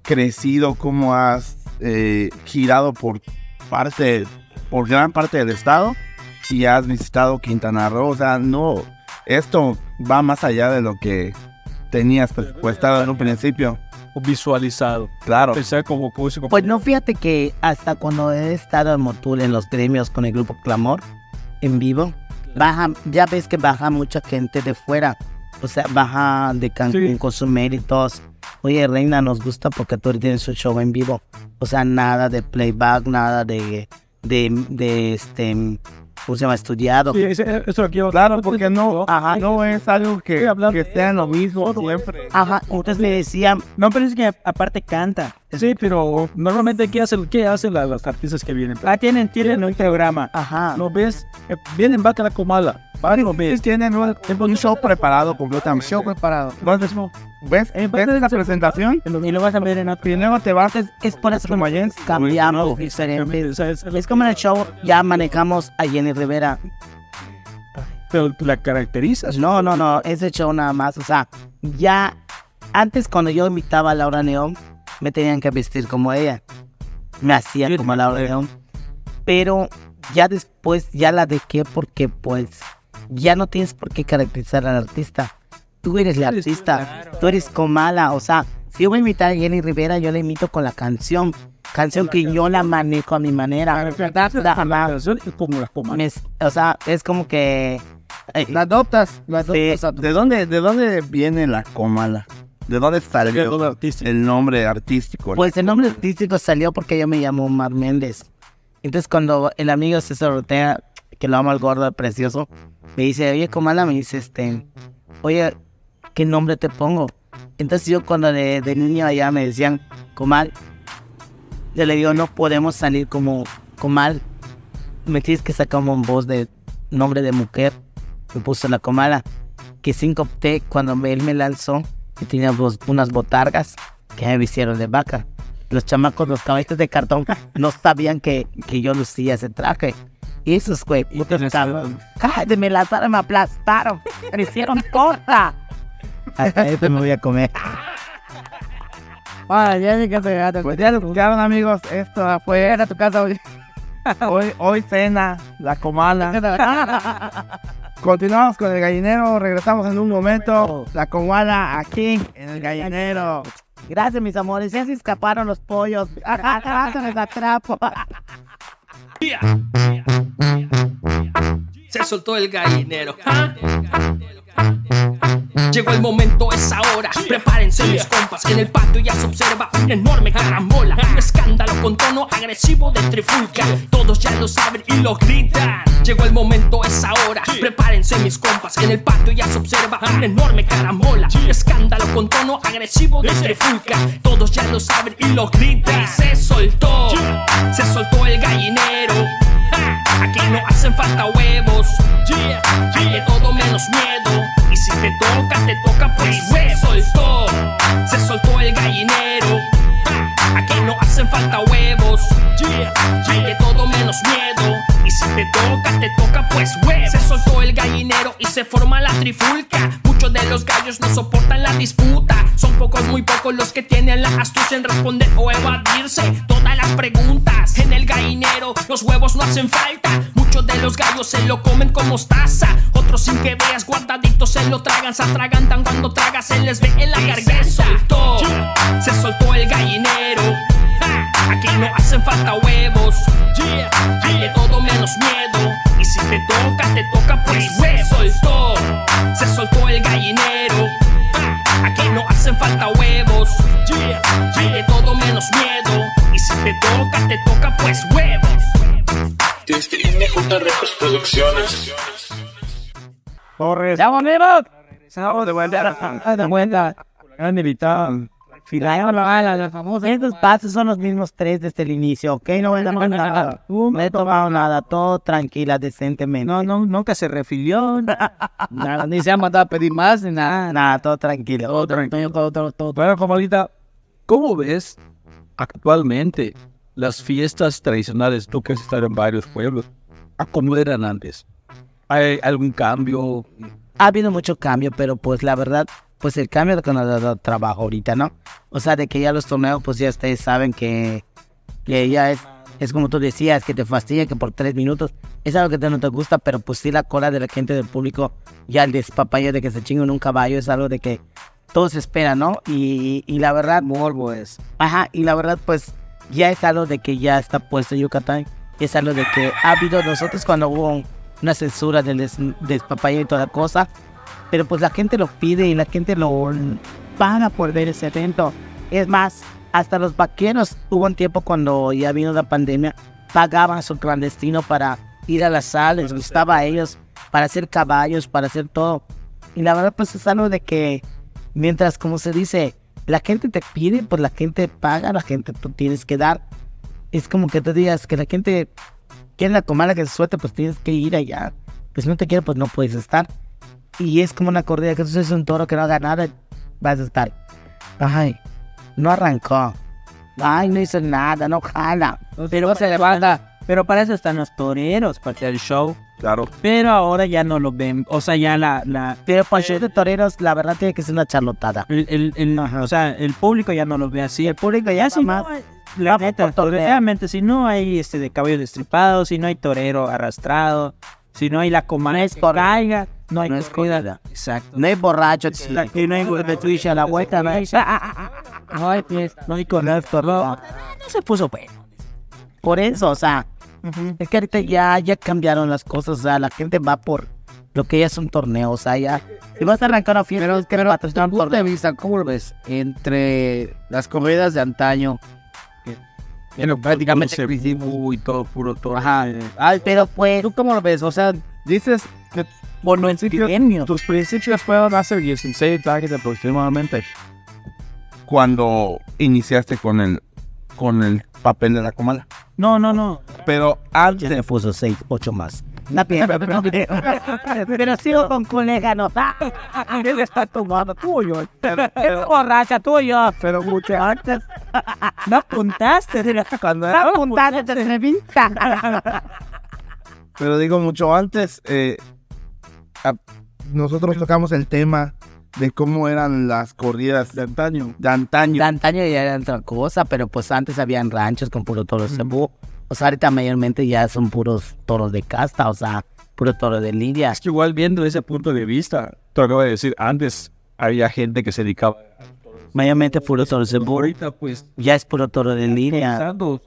crecido, cómo has eh, girado por parte, por gran parte del estado y has visitado Quintana Roo. O sea, no, esto va más allá de lo que tenías presupuestado en un principio. Visualizado. Claro. Pensar como cosa. Pues no, fíjate que hasta cuando he estado en Motul en los gremios con el grupo Clamor en vivo, baja, ya ves que baja mucha gente de fuera. O sea, baja de Cancún Sí. con su méritos. Oye, Reina, nos gusta porque tú tienes su show en vivo. O sea, nada de playback, nada de, de, de este, ¿cómo se llama? Estudiado. Sí, eso lo quiero. Claro, porque no, Ajá. no es algo que, que sea lo mismo siempre. Ajá, entonces me decían, No, pero es que aparte canta. Sí, pero normalmente, ¿qué hacen, qué hacen las, las artistas que vienen? Ah, tienen, tienen un programa. ajá, ¿No ves? Eh, Vienen vaca la comala. Van y lo ves. tienen un, un show preparado completamente. show preparado. ¿ves? Eh, ¿Ves la presentación? Y lo vas a ver en otro. Y luego te vas. Entonces, es por eso que cambiamos es- Es como en el show, ya manejamos a Jenny Rivera. Pero la caracterizas. No, no, no, ese show nada más. O sea, ya antes cuando yo invitaba a Laura Neón, me tenían que vestir como ella. Me hacían como Laura Neón. Pero ya después ya la dejé porque pues ya no tienes por qué caracterizar al artista. Tú eres la artista, tú eres Comala. O sea, si yo voy a invitar a Jenny Rivera, yo la imito con la canción. Canción que yo la manejo a mi manera. La canción es como la comala. Me- o sea, es como que... eh, La adoptas. La Sí. adoptas. ¿De dónde, ¿De dónde viene la comala? ¿De dónde salió Todo artístico. el nombre artístico? Pues el nombre artístico salió porque yo me llamo Mar Méndez. Entonces cuando el amigo César Ortega, que lo amo al gordo, precioso, me dice, oye, Comala, me dice, este, oye, ¿qué nombre te pongo? Entonces yo cuando de, de niño allá me decían, Comal, yo le digo, no podemos salir como Comal. Me tienes que sacar un voz de nombre de mujer. Me puso la Comala. Que sin opté cuando él me lanzó, y teníamos unas botargas que me vistieron de vaca. Los chamacos, los caballitos de cartón, no sabían que, que yo lucía ese traje. Y esos güey, putos cállate, me lanzaron, me aplastaron, me hicieron cosa. Hasta esto me voy a comer. Ah, ya llegaste, Pues ya lo escucharon, amigos. Esto fue era tu casa hoy. Cena, la comala. Continuamos con el gallinero, regresamos en un momento. La comala aquí en el gallinero. Gracias, mis amores. Ya se escaparon los pollos. Gracias, les atrapo. Se soltó el gallinero. Llegó el momento, es ahora. Prepárense mis compas. En el patio ya se observa una enorme carambola. Un escándalo con tono agresivo de trifulca. Todos ya lo saben y lo gritan. Llegó el momento, es ahora. Prepárense mis compas. En el patio ya se observa una enorme carambola. Un escándalo con tono agresivo de trifulca. Todos ya lo saben y lo gritan. Se soltó, se soltó el gallinero. Aquí no hacen falta huevos. Hay de todo menos miedo. Y si te toca, te toca, pues se soltó. Se soltó el gallinero. Ja, Aquí no hacen falta huevos. Hay de todo menos miedo. Y si te toca, te toca, pues huevos. Se soltó el gallinero y se forma la trifulca. Muchos de los gallos no soportan la disputa. Son pocos, muy pocos los que tienen la astucia en responder o evadirse todas las preguntas. En el gallinero, los huevos no hacen falta. Muchos de los gallos se lo comen con mostaza. Otros sin que veas guardaditos se lo tragan, se atragantan cuando tragas, se les ve en la garganta. Se soltó, se soltó el gallinero. Ja, Aquí no hacen falta huevos. Hay de todo menos miedo. Y si te toca, te toca pues se soltó. Se soltó el gallinero. Ja, Aquí no hacen falta huevos. Hay de todo menos miedo. Y si te toca, te toca pues huevos. Desde NJ Records Producciones. Torres. ¡Ya volvimos! Regresamos de vuelta. De vuelta. Gran militar. Estos pasos son los mismos tres desde el inicio, ¿ok? No a tomar nada. No he tomado nada, todo tranquila, decentemente. No, no, nunca se refirió. Nada, ni se ha mandado a pedir más ni nada. Nada, todo tranquilo. Todo tranquilo, todo, todo, todo. Bueno, Comalita, ¿cómo ves actualmente las fiestas tradicionales? Tú que has estado en varios pueblos, ¿a cómo eran antes? ¿Hay algún cambio? Ha habido mucho cambio, pero pues la verdad, pues el cambio ha dado trabajo ahorita, ¿no? O sea, de que ya los torneos, pues ya ustedes saben que, que ya es, es como tú decías, que te fastidia que por tres minutos es algo que te no te gusta, pero pues sí la cola de la gente del público, ya el despapayo de que se chingan un caballo es algo de que todos esperan, ¿no? Y, y la verdad, morbo es. Ajá, y la verdad, pues ya es algo de que ya está puesto en Yucatán. Es algo de que ha habido nosotros cuando hubo una censura del des, despapayo y toda cosa. Pero pues la gente lo pide y la gente lo paga por ver ese evento. Es más, hasta los vaqueros hubo un tiempo cuando ya vino la pandemia, pagaban su clandestino para ir a las salas, les gustaba a ellos, para hacer caballos, para hacer todo. Y la verdad pues es algo de que mientras como se dice, la gente te pide, pues la gente paga, la gente tú tienes que dar. Es como que tú digas que la gente quiere la comala que se suelte, pues tienes que ir allá. Pues si no te quiere, pues no puedes estar. Y es como una corrida que tú eres un toro que no haga nada, vas a estar. Ay, no arrancó. Ay, no hizo nada, no jala. Pero se levanta. Pero para eso están los toreros, para hacer el show. Claro. Pero ahora ya no lo ven. O sea, ya la. la Pero para show de toreros, la verdad tiene que ser una charlotada. el, el- el- o sea, el público ya no lo ve así. El público ya Si si no hay- la neta, realmente, si no hay este de caballo destripado, si no hay torero arrastrado, si no hay la comanda No que caiga, no hay No es corrida. Exacto. No hay borracho, Y no hay de Twitch a la vuelta, no hay. Ay, pues, No hay. No, no se puso bueno. Por eso, o sea, es que ahorita ya, ya cambiaron las cosas, o sea, la gente va por lo que ya es un torneo, o sea, ya. Si vas a arrancar una fiesta, es que patrocinar un punto de vista, ¿cómo lo ves? Entre las corridas de antaño, Bueno, prácticamente se y todo puro toro. ajá, Ay, pero pues, ¿tú cómo lo ves? O sea, dices que por principios, Tus principios fueron hace 16 años aproximadamente. Cuando iniciaste con el, con el papel de la comala. No, no, no. Pero ya antes, le puso seis, ocho más. La pierna, pero, pero sigo con colega, no. Él está tomando tuyo. Es borracha tuyo. Pero mucho antes. No apuntaste. Cuando no apuntaste te entrevista. Pero digo, mucho antes, eh, a- nosotros tocamos el tema de cómo eran las corridas de antaño. De antaño. De antaño ya era otra cosa, pero pues antes habían ranchos con puro toro cebú. O sea, ahorita mayormente ya son puros toros de casta, o sea, puro toro de lidia. Es que igual viendo ese punto de vista, te acabo de decir, antes había gente que se dedicaba Mayormente puro toro cebú. ahorita pues Ya es puro toro de lidia. pues,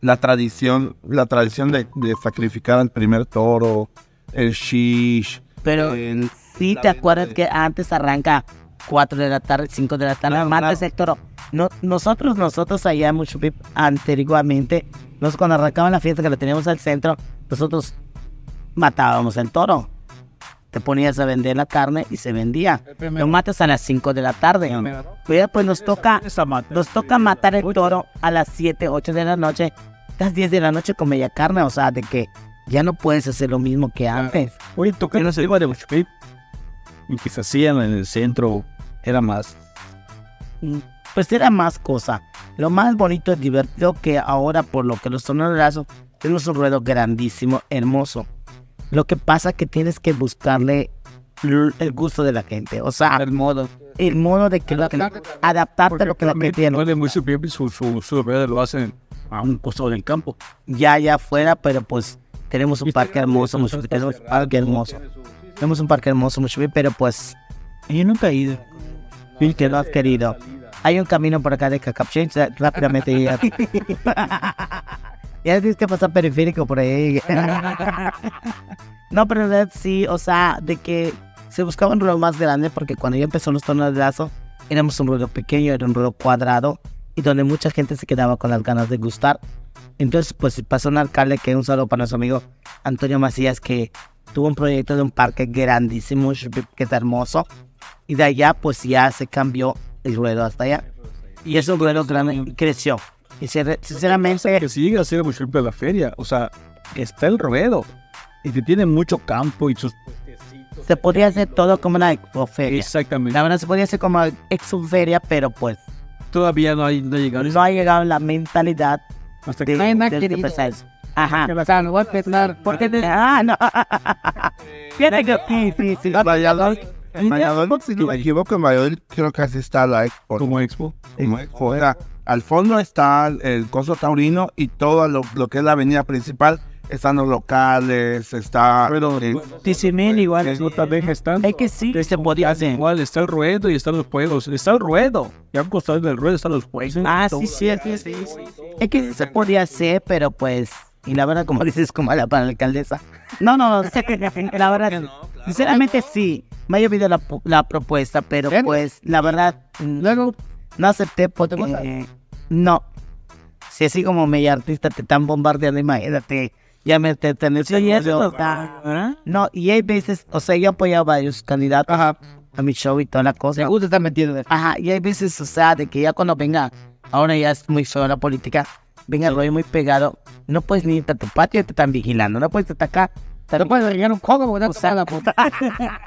La tradición, la tradición de, de sacrificar al primer toro, el shish. Pero el- sí te acuerdas de- que antes arranca 4 de la tarde, 5 de la tarde, matas el toro. No, nosotros, nosotros allá en Muchupip, anteriormente, nosotros cuando arrancaba la fiesta que lo teníamos al centro, nosotros matábamos el toro. Te ponías a vender la carne y se vendía. Lo matas a las 5 de la tarde. Pero pues nos toca, nos toca matar el toro a las 7, 8 de la noche. Las 10 de la noche con media carne, o sea, de que ya no puedes hacer lo mismo que antes. Oye, tocando ese tema de Huachipip, y que se hacían en el centro, era más. Pues era más cosa. Lo más bonito y divertido que ahora, por lo que los torneos tenemos un ruedo grandísimo, hermoso. Lo que pasa que tienes que buscarle el gusto de la gente. O sea, El modo. el modo de que, lo que- adaptarte a lo que la gente tiene. No de muy bien su, su, su lo hacen a un costado del campo. Ya allá afuera, pero pues tenemos un parque hermoso, mucho, tenemos un parque hermoso. Tenemos un parque hermoso, mucho bien, pero pues yo nunca he ido. Sí, que lo has querido. Hay un camino por acá de Cacapchen, rápidamente ya. ya tienes que pasar periférico por ahí. no, pero en realidad sí, o sea, de que se buscaba un ruedo más grande porque cuando ya empezó los torneos de lazo, éramos un ruedo pequeño, era un ruedo cuadrado y donde mucha gente se quedaba con las ganas de gustar. Entonces, pues pasó un alcalde que un saludo para nuestro amigo Antonio Macías que tuvo un proyecto de un parque grandísimo, que está hermoso. Y de allá, pues ya se cambió el ruedo hasta allá. Y ese ruedo creció. Y sincer- sinceramente, Que si llega a ser Huachipip la feria, o sea, está el ruedo. Y que tiene mucho campo y sus. se podría hacer todo como una expoferia. Exactamente. La verdad, se podría hacer como exoferia, pero pues Todavía no hay no ha llegado no ha llegado la mentalidad hasta de, que. de empezar eso. Ajá. Porque de- ah, no. Fíjate que sí, sí, sí. Valladolid, Valladolid, si no me equivoco, en Valladolid creo que así está la expo. Como expo. Como expo, o sea, al fondo está el coso taurino y todo lo, lo que es la avenida principal. Están los locales, está... el- Tizimín igual. No también están. Es que sí, se podía hacer. Igual está el ruedo y están los juegos. Está el ruedo. Y un costado del ruedo están los juegos. Ah, sí, sí, sí, sí. Es que se podía hacer, pero pues, y la verdad, como dices, como la para la alcaldesa. No, no, no, la verdad, sinceramente sí, me ha llovido la, la propuesta, pero pues, la verdad, luego. no acepté porque, no, si así como media artista te están bombardeando, imagínate, ya me te tenés y eso está- No, y hay veces, o sea, yo he apoyado a varios candidatos a mi show y toda la cosa. Me gusta estar metido. Ajá, y hay veces, o sea, de que ya cuando venga, ahora ya es muy feo la política, venga el rollo muy pegado, no puedes ni irte a tu patio, te están vigilando, no puedes estar acá. No puedes llegar un coco porque te la puta.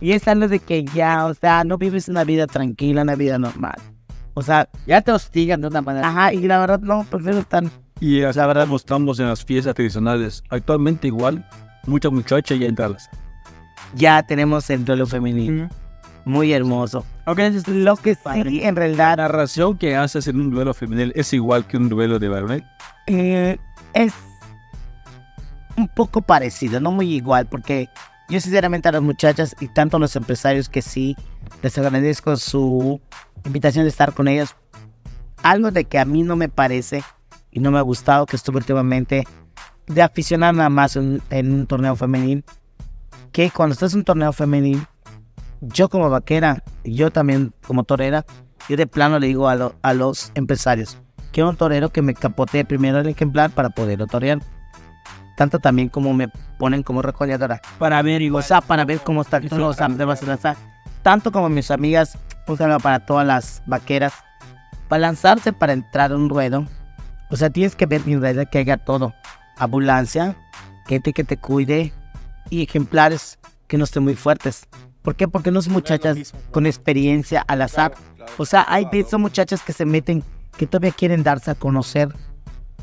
y es algo de que ya, o sea, no vives una vida tranquila, una vida normal. O sea, ya te hostigan de una manera. Ajá, y la verdad no, prefiero estar Y así la verdad mostramos en las fiestas tradicionales. Actualmente igual, muchas muchachas ya las- ya tenemos el duelo femenino. Muy hermoso. Lo que sí, en La realidad, narración que haces en un duelo femenil es igual que un duelo de varonil. eh, es un poco parecido, no muy igual, porque yo sinceramente a las muchachas y tanto a los empresarios que sí, les agradezco su invitación de estar con ellos. Algo de que a mí no me parece y no me ha gustado que estuve últimamente de aficionar nada más en, en un torneo femenil, que cuando estás en un torneo femenil, yo como vaquera, yo también como torera, yo de plano le digo a, lo- a los empresarios, quiero un torero que me capotee primero el ejemplar para poderlo torear. Tanto también como me ponen como recolectora. Para ver, o sea, para ver cómo está el toro, o sea. Tanto como mis amigas, un saludo para todas las vaqueras. Para lanzarse para entrar a un ruedo, o sea, tienes que ver en realidad que haya todo. Ambulancia, gente que te cuide y ejemplares que no estén muy fuertes. ¿Por qué? Porque no son muchachas con experiencia al azar. O sea, hay veces son muchachas que se meten, que todavía quieren darse a conocer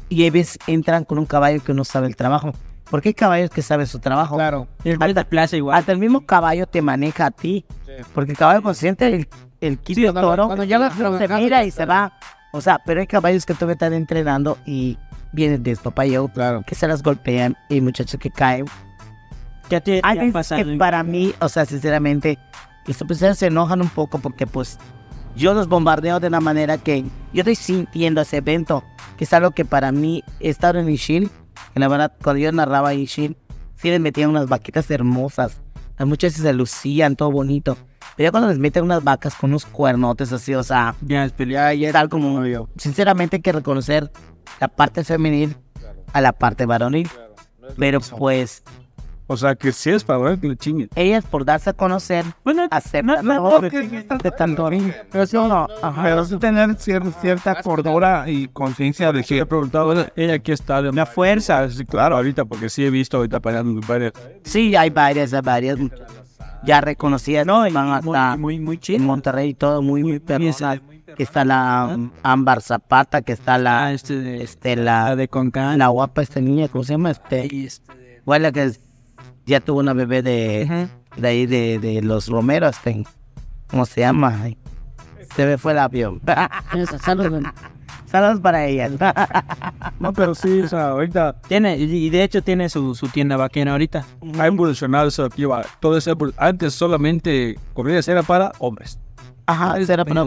y hay veces entran con un caballo que no sabe el trabajo. Porque hay caballos que saben su trabajo. Claro. El de plaza igual. Hasta el mismo caballo te maneja a ti. Porque el caballo consciente, el, el quito cuando- toro, cuando ya vas se mira y se va. O sea, pero hay caballos que todavía están entrenando y vienen de papayeo, Claro. que se las golpean y muchachos que caen. Ya te ha pasado. que para mí, o sea, sinceramente, los empresarios se enojan un poco porque pues yo los bombardeo de una manera que yo estoy sintiendo ese evento, que es algo que para mí estar en Ishil, que la verdad cuando yo narraba Ishil, sí les metían unas vaquitas hermosas, las muchachas se lucían, todo bonito, pero ya cuando les meten unas vacas con unos cuernotes así, o sea, Ya es pelea. ya es algo como sinceramente hay que reconocer la parte femenil a la parte varonil, pero pues O sea, que si es para ver que le chinguen. ellas por darse a conocer Bueno, aceptan no, no, de, no, de tanto Pero sí, no, ajá. Pero sí tener cier- cierta cordura y conciencia de He que preguntado, bueno, ella aquí está de una fuerza. Sí, claro, ahorita, porque sí he visto ahorita peleando varias. Sí, hay varias, hay varias ya reconocidas. No, van muy, hasta muy, muy en chido. Monterrey y todo muy, muy Que está la um, Ámbar Zapata, que está Ah, la, este de, este, la la, de Concan. la guapa esta niña, ¿cómo se llama? Este, este la que es- ya tuvo una bebé de, de ahí de, de los Romeros, ¿cómo se llama? Ay, Se me fue el avión. Saludos, saludos para ella. No, pero sí, o sea, ahorita Tiene, y de hecho tiene su, su tienda vaquera ahorita. ha evolucionado eso aquí. va. Todo eso, antes solamente corridas era para hombres. Ajá, esa era para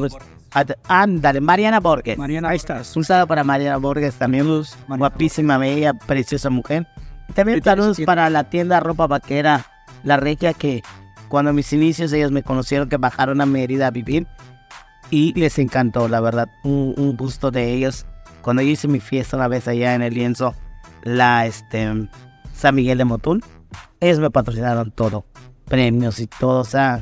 ad- Ándale, Mariana Borges. Mariana, ahí estás. Un saludo para Mariana Borges también. Guapísima, bella, preciosa mujer. También ¿Qué tienes saludos para la tienda ropa vaquera, La Regia, que cuando mis inicios ellos me conocieron que bajaron a Mérida a vivir. Y les encantó, la verdad, un, un gusto de ellos. Cuando yo hice mi fiesta una vez allá en el lienzo, la este, San Miguel de Motul, ellos me patrocinaron todo, premios y todo, o sea,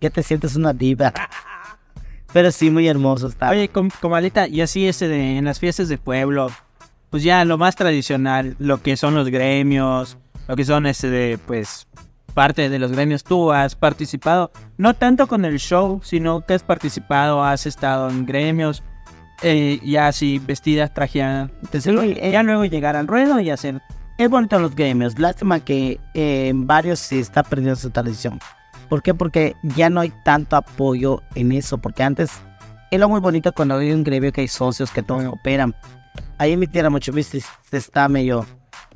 ya te sientes una diva. Pero sí, muy hermoso está. Oye, com- comadita, y así este de, en las fiestas de pueblo, pues ya lo más tradicional, lo que son los gremios, lo que son este de, pues, parte de los gremios, tú has participado, no tanto con el show, sino que has participado, has estado en gremios, eh, ya así vestidas, trajeadas, Entonces, eh, ya luego llegar al ruedo y hacer Es bonito los gremios. Lástima que eh, en varios se está perdiendo su tradición. ¿Por qué? Porque ya no hay tanto apoyo en eso. Porque antes era muy bonito cuando hay un gremio que hay socios que todos operan. Ahí en mi tierra mucho se está medio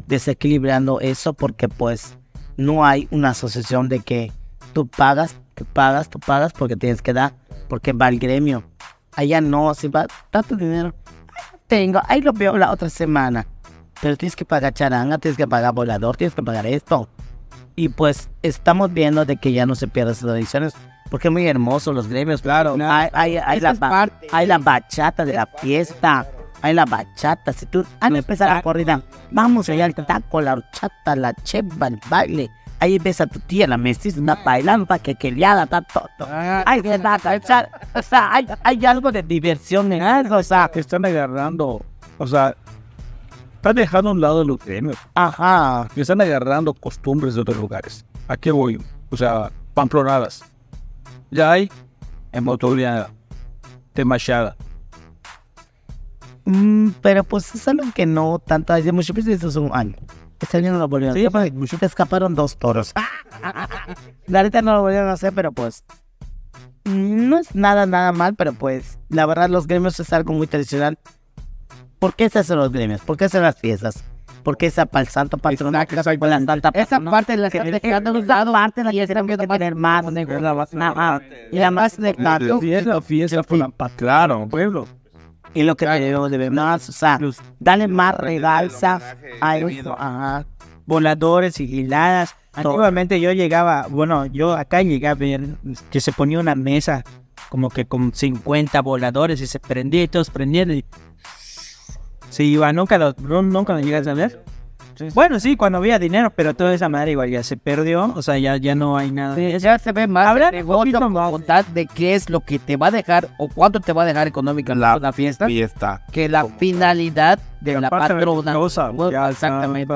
desequilibrando eso porque pues no hay una asociación de que tú pagas, tú pagas, tú pagas porque tienes que dar, porque va el gremio. Allá no, si va tanto dinero, "Ay, tengo, ahí lo veo la otra semana. Pero tienes que pagar charanga, tienes que pagar volador, tienes que pagar esto. Y pues estamos viendo de que ya no se pierden esas tradiciones. Porque es muy hermoso los gremios. Claro. Hay, hay, hay la, hay la bachata de la fiesta. Hay la bachata. Si tú al empezar la corrida, vamos allá al taco, la horchata, la cheva, el baile. Ahí ves a tu tía, la mestiza, una bailando, que queliada, está todo. Ay, que o sea, hay, hay algo de diversión en algo, o sea, Están agarrando, o sea, están dejando a un lado los gremios. ajá. Y están agarrando costumbres de otros lugares. ¿A qué voy? O sea, pamplonadas. Ya hay en motoriada, temachada. Mm, pero pues es algo que no tanto hace mucho veces eso es un año. Este año no lo volvieron a hacer. porque Se escaparon dos toros. la neta no lo volvieron a hacer, pero pues. mm, No es nada, nada mal, pero pues. La verdad, los gremios es algo muy tradicional. ¿Por qué se hacen los gremios? ¿Por qué se hacen las fiestas? ¿Por qué esa para el santo patrón? Para la santa Esa patrona? parte de la que esa parte la que tenemos que tener más. Y de la fiesta, pues, pa- claro, pueblo. Y lo que debemos de ver más, o sea, dale más regalza a eso, ajá. voladores y hiladas. Antiguamente yo llegaba, bueno, yo acá llegué a ver que se ponía una mesa como que con 50 voladores y se prendía y todos prendían y se iba. ¿Nunca lo, nunca lo llegas a ver? Bueno, sí, cuando había dinero, pero toda esa madre igual ya se perdió. O sea, ya, ya no hay nada. Sí, ya se ve más Hablar contar de qué es lo que te va a dejar o cuánto te va a dejar económica la, la fiesta Fiesta. que la finalidad de la Aparte de patrona. Bueno, ya está- exactamente.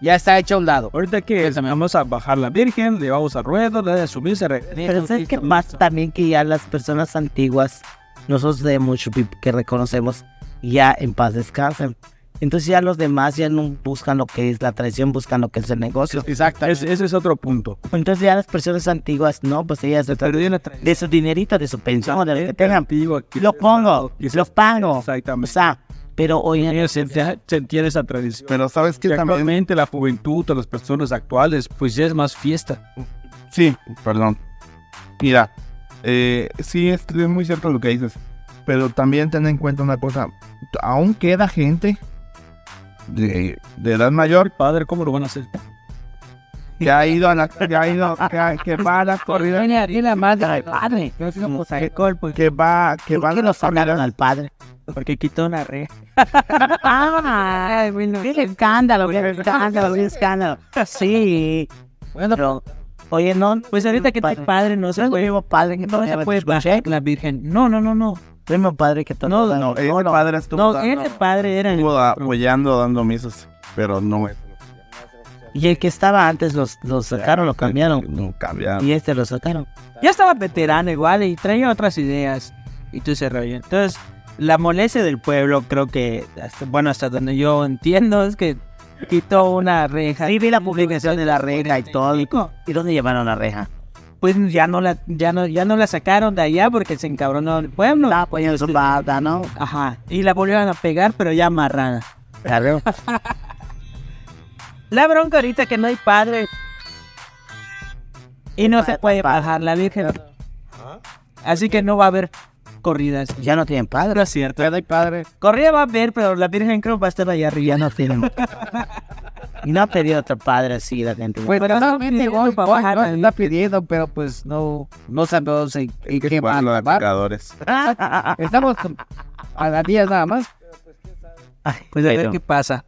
Ya está hecho a un lado. Ahorita que vamos a bajar la Virgen, le vamos a ruedo, le vamos a subir, se re- Pero sabes que más también que ya las personas antiguas, nosotros de mucho pip- que reconocemos, ya en paz descansen. Entonces ya los demás ya no buscan lo que es la tradición, buscan lo que es el negocio. Exacto. ese es otro punto. Entonces ya las personas antiguas, no, pues ellas se de su dinerito, de su pensión, de lo que tengan, Antigua que- lo pongo, lo pago. O Exactamente. sea, pero hoy en Se, se- se entiende esa tradición. Pero sabes que Que también. actualmente la juventud o las personas actuales, pues ya es más fiesta. Sí, perdón. Mira, eh, sí, es, es muy cierto lo que dices. Pero también ten en cuenta una cosa. Aún queda gente de, de edad mayor Padre, ¿cómo lo van a hacer? que ha ido a la que ha ido que, ha- que va a las corridas y la madre del padre. que va que ¿Por van qué a lo las sacaron al padre? Porque quitó una red. ¡Ah! ¡Qué escándalo! ¡Qué escándalo! ¡Qué escándalo! Sí. Bueno, pero, oye, no. Pues ahorita que tu padre no se no puede, padre que no se puede la Virgen. No, no, no, no. Mismo padre que No, todavía- no ese padre estuvo, No, padre era. estuvo apoyando dando misas pero no es Y el que estaba antes los, los sacaron, lo cambiaron. no cambiaron Y este lo sacaron. Ya estaba veterano igual y traía otras ideas. Y tú se rollo. Entonces, la molestia del pueblo, creo que, hasta- bueno, hasta donde yo entiendo, es que quitó una reja. Sí, vi la publicación de la reja y todo. ¿Y dónde llevaron la reja? Pues ya no la, ya no, ya no la sacaron de allá porque se encabronó el pueblo. La poniendo su pata, ¿no? Ajá. Y la volvieron a pegar, pero ya amarrada. Claro. La bronca ahorita que no hay padre. Y no se puede bajar la Virgen. Así que no va a haber corridas. Ya no tienen padre. No es cierto. Ya no hay padre. Corrida va a haber, pero la Virgen creo va a estar allá arriba. Ya no tienen. y no ha pedido otro padre así la gente. Pues, pero no, hoy, bajar no, está pidiendo, pero pues no, no sabemos en, en qué va a Bueno, de acabar. pecadores Estamos a las 10 nada más. Pues a ver qué pasa.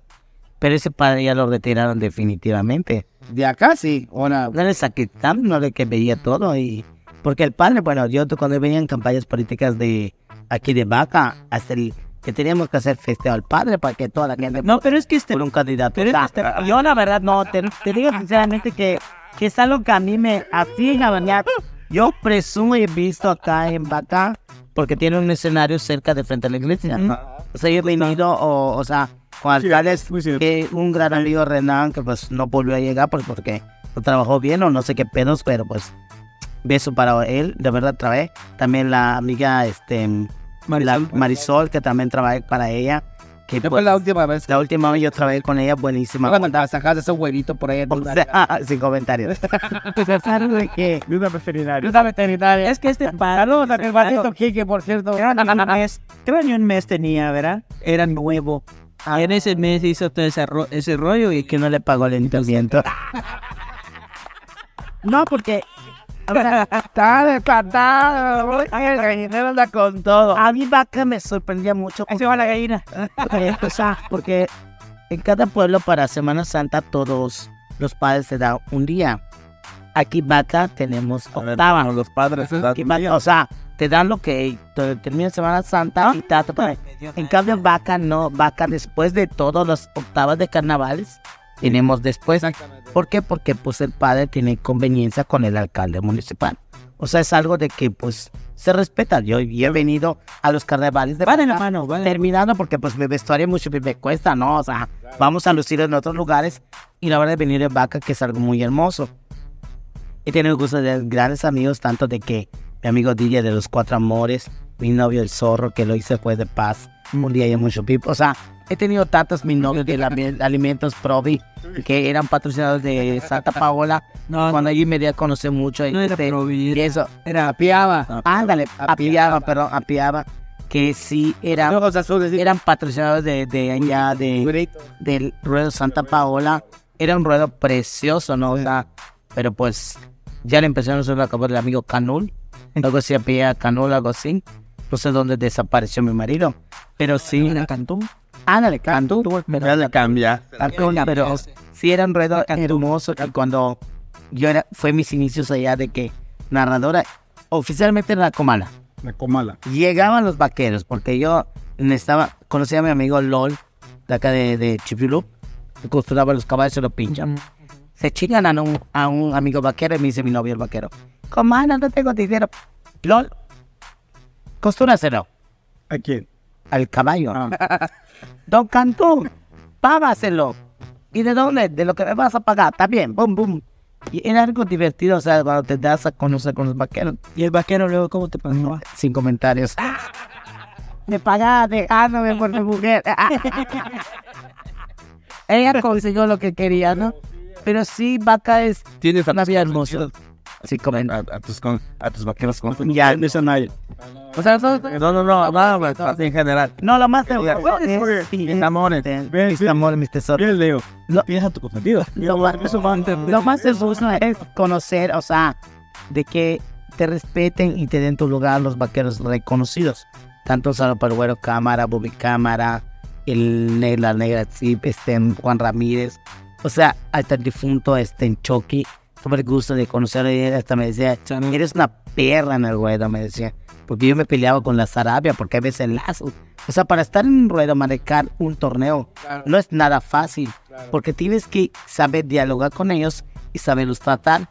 Pero ese padre ya lo retiraron definitivamente. De acá sí, ahora. No le saqué tanto, no le que veía todo y... Porque el padre, bueno, yo cuando venían campañas políticas de aquí de Vaca, hasta el que teníamos que hacer festejo al padre para que toda la gente No, pero es que este. por un candidato. Pero O es que este- yo la verdad no, te, te digo sinceramente que, que es algo que a mí me aflige, ¿verdad? Yo presumo y he visto acá en Vaca, porque tiene un escenario cerca de frente a la iglesia. O sea, yo he venido, o, o sea, con alcaldes, cierto. que un gran amigo Renan, que pues no volvió a llegar pues, porque no trabajó bien o no sé qué pedos, pero pues beso para él, de verdad trabajé. También la amiga, este, la Marisol, que también trabajé para ella. Que pues, la última vez. la última vez yo trabajé con ella, buenísima. Cuando andaba sacando ese güerito por ahí. O sea, sin comentarios. Pensaron de que De una veterinaria. Una veterinaria. Es que este. Saludos a mi hermanito Kike, por cierto. Era un mes, creo que un mes tenía, ¿verdad? Era nuevo. En ese mes hizo todo ese, ro- ese rollo y que no le pagó el entrenamiento. no, porque Está descartado. Ay, el gallinero anda con todo. a mí vaca me sorprendía mucho. Ahí se va la gallina. Porque, o sea, porque en cada pueblo para Semana Santa todos los padres se dan un día. Aquí vaca tenemos octava. los padres o sea, te dan lo que te- termina Semana Santa y te dan- pues, En cambio, vaca no, vaca después de todas las octavas de carnavales, tenemos después. ¿Por qué? Porque pues el padre tiene conveniencia con el alcalde municipal. O sea, es algo de que pues se respeta. Yo, he venido a los carnavales de Va de la Vaca, mano, terminando porque pues mi vestuario mucho me cuesta, ¿no? O sea, vamos a lucir en otros lugares y la verdad de venir en vaca que es algo muy hermoso. He tenido el gusto de grandes amigos, tanto de que mi amigo DJ de los Cuatro Amores, mi novio el Zorro, que lo hice fue de paz, un día y mucho pipo. O sea, he tenido tantos mis novios de Alimentos Provi, que eran patrocinados de Santa Paola, No, cuando allí me di a conocer mucho. no era este, Provi, y eso, Era apiaba. ándale, apiaba, perdón, apiaba, que sí eran, Ojos azules. eran patrocinados de, de allá, de, del ruedo Santa Paola. Era un ruedo precioso, ¿no? O sea, pero pues ya le empezaron a usar el amigo Canul. Luego se apellida Canul, algo así. No sé dónde desapareció mi marido. Pero sí, la cantó. Ándale, Cantú. Ya le cambia. Pero sí era un ruedo hermoso cuando yo era, fue mis inicios allá de que narradora, oficialmente era la comala. La comala. Llegaban los vaqueros, porque yo estaba, conocía a mi amigo LOL, de acá de, de Chipilú, que costuraba los caballos y los pinchan. Se chingan a un, a un amigo vaquero y me dice mi novio el vaquero, comala, no tengo dinero. LOL, costúraselo ¿A quién? al caballo. Don Cantú, págaselo. ¿Y de dónde? De lo que me vas a pagar. Está bien, boom, boom. Y era algo divertido, o sea, cuando te das a conocer con los vaqueros. Y el vaquero luego, ¿cómo te pagaba? Sin comentarios. Me pagaba dejándome por mi mujer. Ella consiguió lo que quería, ¿no? Pero sí, vaca es Tienes una vida hermosa. Sin A, comentarios. a tus, con- a tus vaqueros con... Ya. Esa nadie. O sea, No, no, no, no, no, así en general. no, lo más sí, Mis amores. mis amores, mis tesoros. Bien, Leo. Tienes a tu consentido. Lo más, hermoso es conocer, o sea, de que te respeten y te den tu lugar los vaqueros reconocidos. Tanto Salo Parguero Cámara, Bobby Cámara, el ne- la negra Zip, este, Juan Ramírez. O sea, hasta el difunto este, en Chucky. Tuve el gusto de conocer a él, hasta me decía, eres una perra en el ruedo, me decía. Porque yo me peleaba con la Sarabia, porque a veces lazo. O sea, para estar en un ruedo, manejar un torneo, no es nada fácil. Porque tienes que saber dialogar con ellos y saberlos tratar.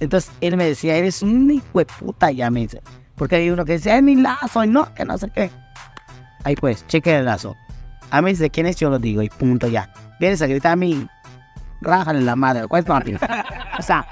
Entonces él me decía, eres un hijo de puta, ya me dice. Porque hay uno que dice, es mi lazo, y no, que no sé qué. Ahí pues, cheque el lazo. A mí dice, ¿quién es? Yo lo digo, y punto ya. Vienes a gritar a mí, rájale la madre, juez Martín. o sea,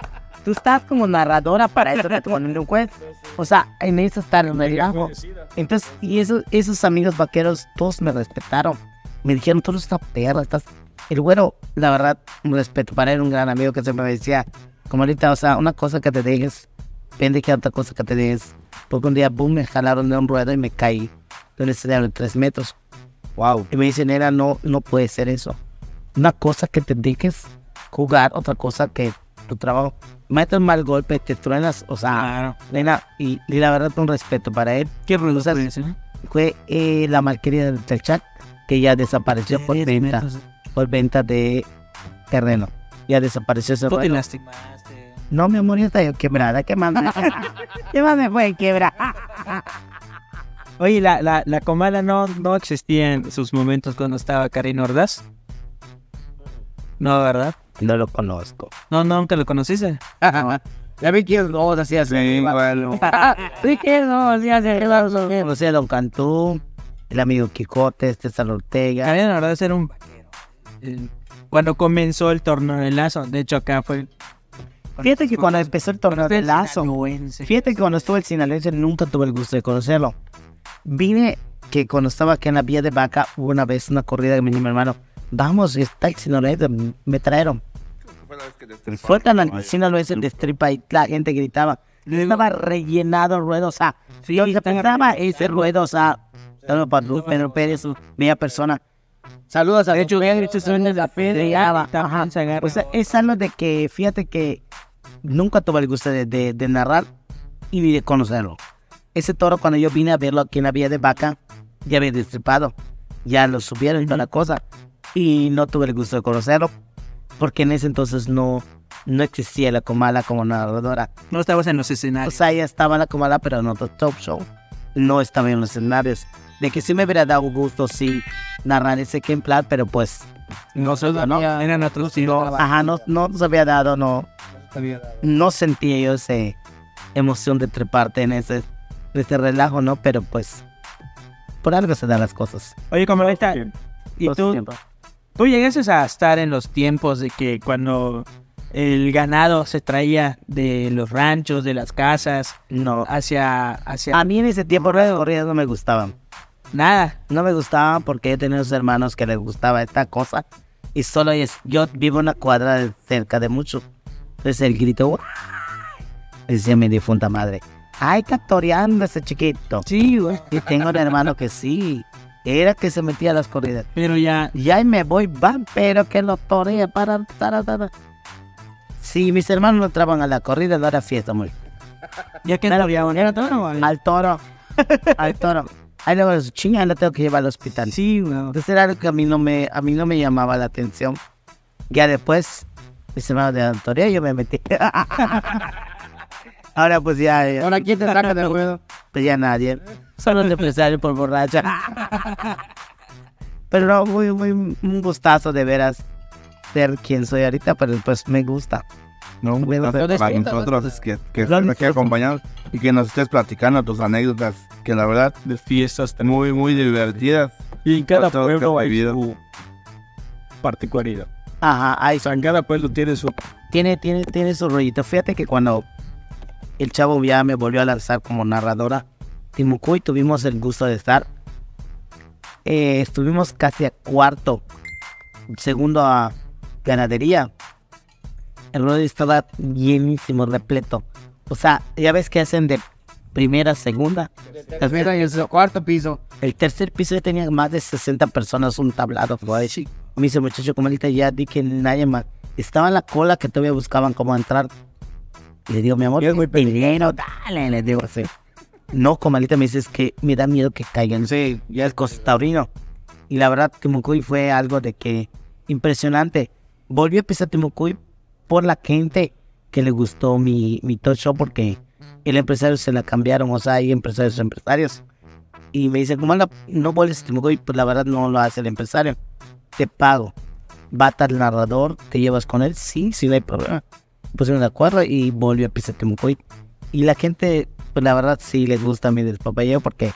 tú estás como narradora para eso, te ponen un juez. O sea, en eso está el relajo. Entonces, y esos, esos amigos vaqueros, todos me respetaron. Me dijeron, tú eres esta perra, estás... El güero, la verdad, un respeto para él, un gran amigo que siempre me decía, como ahorita, o sea, una cosa que te dejes, depende que otra cosa que te dejes. Porque un día, boom, me jalaron de un ruedo y me caí de un escenario de tres metros. Wow. Y me dicen, era, no, no puede ser eso. Una cosa que te dejes jugar, otra cosa que tu trabajo. Metes mal golpe, te truenas, o sea, Claro. y, y la verdad, un respeto para él. ¿Qué ruido sea, fue eh, la malquería del chat que ya desapareció por venta, metros. por venta de terreno. Ya desapareció ese Tú te lastimaste. No, mi amor, ya está yo quebrada. ¿Qué más? ¿Qué más me fue quebrar? Oye, la, la, la comala no, no existía en sus momentos cuando estaba Karin Ordaz. No, ¿verdad? No lo conozco. No, no, nunca lo conociste. Ya vi que no, así así. Sí, bueno. Sí, que no, así así. O sea, Don Cantú, el amigo Quijote, César Ortega. Karin Ordaz era un vaquero. Eh, Cuando comenzó el torneo de lazo, de hecho acá fue... Fíjate que cuando empezó el torneo de lazo. Fíjate que cuando estuve en Sinaloense nunca tuve el gusto de conocerlo. Vine que cuando estaba aquí en la vía de vaca, hubo una vez una corrida que me dijo mi hermano, vamos, está el Sinaloense, me trajeron. Fue tan al Sinaloense de stripa y la gente gritaba. Estaba rellenado el ruedo, o sea, yo pensaba ese ruedo, o sea, Pedro Padrón, Pedro Pérez, media persona. Saludos a De hecho, la pedra. O sea, es algo de que, fíjate que nunca tuve el gusto de, de- de narrar y de conocerlo. Ese toro, cuando yo vine a verlo aquí en la vía de vaca, ya había destripado. Ya lo subieron y toda la cosa. Y no tuve el gusto de conocerlo, porque en ese entonces no, no existía la Comala como narradora. no estabas en los O escenarios. sea, ya estaba la Comala, pero en otro talk show. No estaba en los escenarios. De que sí me hubiera dado gusto, sí, narrar ese ejemplar, pero pues, no se ¿no? Eran otros ajá, no, no se había dado, no, no sentía yo esa emoción de treparte en ese, de ese relajo, ¿no? Pero pues, por algo se dan las cosas. Oye, como ahorita... ¿Y tú, tiempo. Tú llegaste a estar en los tiempos de que cuando el ganado se traía de los ranchos, de las casas, No. hacia... hacia A mí en ese tiempo las corridas no me gustaban. nada. No me gustaban porque yo tenía unos hermanos que les gustaba esta cosa. Y solo es, yo vivo una cuadra de- cerca de mucho. Entonces el grito, "¡Guay!", decía mi difunta madre. Ay, captoreando ese chiquito. Sí, güey. Y tengo un hermano que sí. Era que se metía a las corridas. Pero ya... Y ahí me voy, van, pero que lo torea para, para, para. Si mis hermanos no entraban a la corrida, no era fiesta, muy. Ya que Pero- un... Era todo, güey. Al toro. Al toro. Ay, luego, chinga, la tengo que llevar al hospital. Sí, weón. Entonces era algo que a mí no me, a mí no me llamaba la atención. Ya después, mis hermanos de Antoria, yo me metí. Ahora pues ya, ya, Ahora, ¿quién te saca del juego? pues ya nadie. Solo el empresario por borracha. Pero no, muy, muy, un gustazo de veras ser quien soy ahorita, pero pues me gusta. No, un gustazo para disfruta, nosotros que, que estés aquí acompañados y que nos estés platicando tus anécdotas, que la verdad, De fiestas también. muy, muy divertidas. Y en cada que pueblo hay su particularidad. Ajá, ahí O sea, en cada pueblo tiene su... tiene, tiene, tiene su rollito. Fíjate que cuando el chavo ya me volvió a lanzar como narradora, Timucuy tuvimos el gusto de estar. Eh, estuvimos casi a cuarto, segundo a ganadería. El rollo estaba llenísimo, repleto. O sea, ya ves que hacen de primera a segunda. Y el cuarto piso. El tercer piso ya tenía más de 60 personas, un tablado. Me dice, muchacho, como ahorita ya di que nadie más. Estaba en la cola que todavía buscaban cómo entrar. Y le digo, mi amor, es muy pequeño, dale. Le digo así. No, comalita, me dice, es que me da miedo que caigan. Sí, ya es cosa taurino. Y la verdad, Timucuy fue algo de que impresionante. Volvió a pisar Timucuy por la gente que le gustó mi, mi talk show porque el empresario se la cambiaron. O sea, hay empresarios empresarios. Y me dice, ¿cómo no, vuelves a Timucuy? Pues la verdad no lo hace el empresario. Te pago. Va a estar el narrador, te llevas con él. Sí, sí, no hay problema. Pusieron de acuerdo y volvió a pisar Timucuy. Y la gente, pues la verdad sí les gusta mi despapalleo porque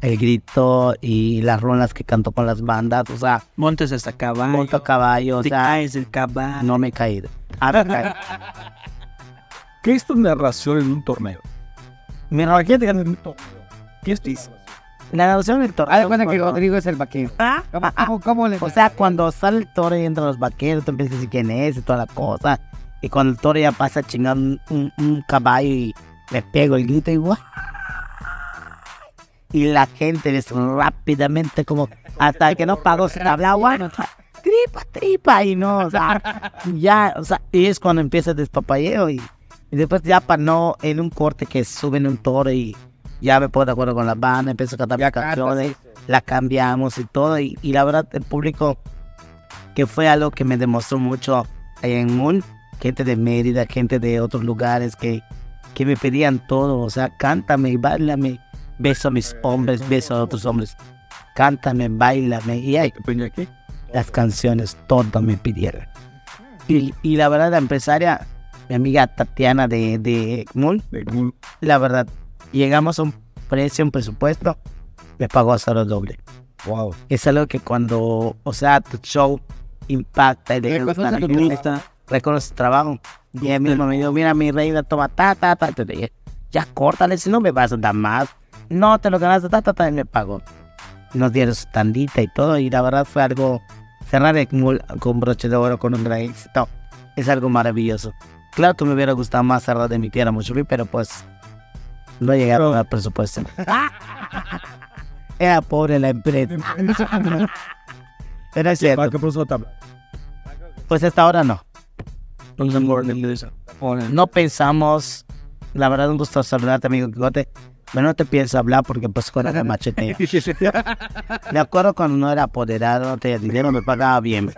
el grito y las rolas que cantó con las bandas, o sea, Montes hasta caballo. monto a caballo, o Te sea, caes del caballo. no me he caído. Ah, he caído. ¿Qué es tu narración en un torneo? Mira, aquí te ganan un torneo. ¿Qué es tu La narración del torneo. De cuenta que Rodrigo es el vaquero. Ah, ¿Cómo, cómo, cómo le O sea, cuando sale el toro y entran los vaqueros, tú empiezas a decir quién es y toda la cosa. Y cuando el toro ya pasa a chingar un, un- un caballo y me pego el grito y ¡guau! Y la gente ves rápidamente como hasta que no pagó se habla bueno, tripa, tripa y no, o sea, ya, o sea, y es cuando empieza el despapalleo y, y después ya para no, en un corte que suben un toro y ya me pongo de acuerdo con la banda, empiezo a cantar mis canciones, la cambiamos y todo y, y la verdad el público que fue algo que me demostró mucho en Moon, gente de Mérida, gente de otros lugares que, que me pedían todo, o sea, cántame, bailame, beso a mis hombres, beso a otros hombres, cántame, bailame, y aquí? las canciones, todo me pidieron. Y, y la verdad, la empresaria, mi amiga Tatiana de, de De la verdad, llegamos a un precio, un presupuesto, me pagó hasta lo doble. Wow. Es algo que cuando, o sea, tu show impacta y le Reconoce gente, trabajo. Y él mismo me dijo, mira, mi reina, toma, ta, ta, ta. Te dije, ya córtale, si no me vas a dar más. No te lo ganaste, ta, ta, ta, y me pagó. Nos dieron su tandita y todo, y la verdad fue algo, cerrar el con broche de oro con un gran éxito, es algo maravilloso. Claro que me hubiera gustado más cerrar de mi tierra, Muchuri, pero pues no llegaron al presupuesto. Era pobre la empresa. Es cierto. Pues hasta ahora no. No pensamos. La verdad, un gusto saludarte, amigo Quijote. Pero no te pienso hablar porque pues con la machete. Me acuerdo cuando no era apoderado, no tenía dinero, me pagaba bien.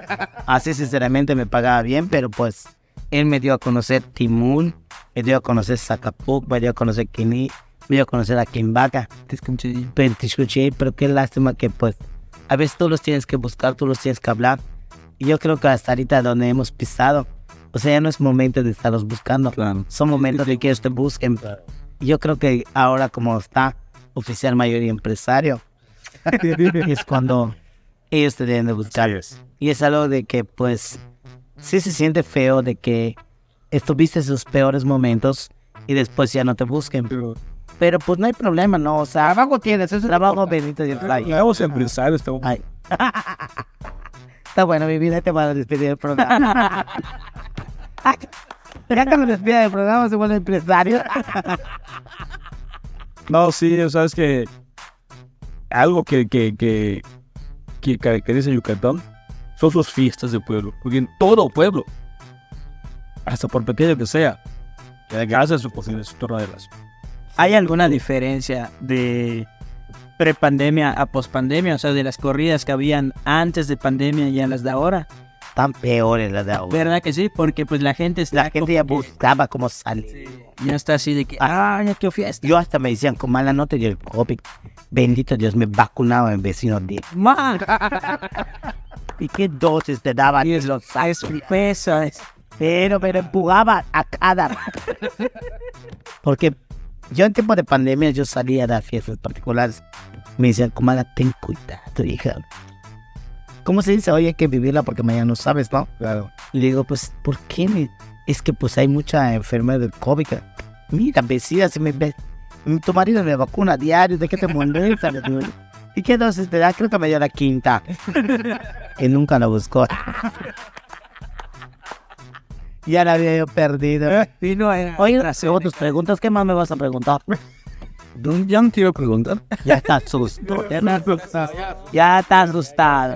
Así sinceramente me pagaba bien, pero pues él me dio a conocer Timún, me dio a conocer Zacapuc, me dio a conocer Kini, me dio a conocer a Kimbaca. Te escuché. Pero te escuché, pero qué lástima que pues a veces tú los tienes que buscar, tú los tienes que hablar. Y yo creo que hasta ahorita donde hemos pisado, o sea, ya no es momento de estarlos buscando. Claro. Son momentos de que ellos te busquen. Y yo creo que ahora como está oficial mayor y empresario, es cuando ellos te deben de buscar. Y es algo de que pues sí se siente feo de que estuviste en sus peores momentos y después ya no te busquen. Pero pues no hay problema, ¿no? O sea, Trabajo tienes, eso es trabajo bendito. Ay, Vamos a empresarios. estamos-. Está bueno, mi vida, te van a despedir del programa. Ya que me despida del programa, se vuelve empresario. No, sí, o sea, es que algo que, que, que, que caracteriza a Yucatán son sus fiestas de pueblo. Porque en todo pueblo, hasta por pequeño que sea, que hace su cocina, su tornaderas. ¿Hay alguna diferencia de prepandemia a pospandemia, o sea, de las corridas que habían antes de pandemia y a las de ahora. Tan peores las de ahora. ¿Verdad que sí? Porque pues la gente está La gente ya buscaba cómo salir. ya está así de que, ah, ya qué fiesta. Yo hasta me decían, con mala nota y el COVID. Bendito Dios, me vacunaba en vecino día. Man, ¿Y qué dosis te daban? es lo es peso, es- Pero me empujaba a cada. Porque yo en tiempo de pandemia yo salía a dar fiestas particulares. Me decían, comala, ten cuidado, hija. ¿Cómo se dice? Oye, hay que vivirla porque mañana no sabes, ¿no? Claro. Y le digo, pues, ¿por qué? me- Es que pues hay mucha enfermedad del COVID. Mira, vecina, si me ve... Tu marido me vacuna a diario, ¿de qué te molesta? ¿Y qué dosis te da? Creo que me dio la quinta. y nunca lo buscó. Ya la había yo perdido. Y no era Oye, luego tus preguntas, ¿qué más me vas a preguntar? Ya no te iba a preguntar. Ya está asustado. Ya está asustado. Ya está asustado.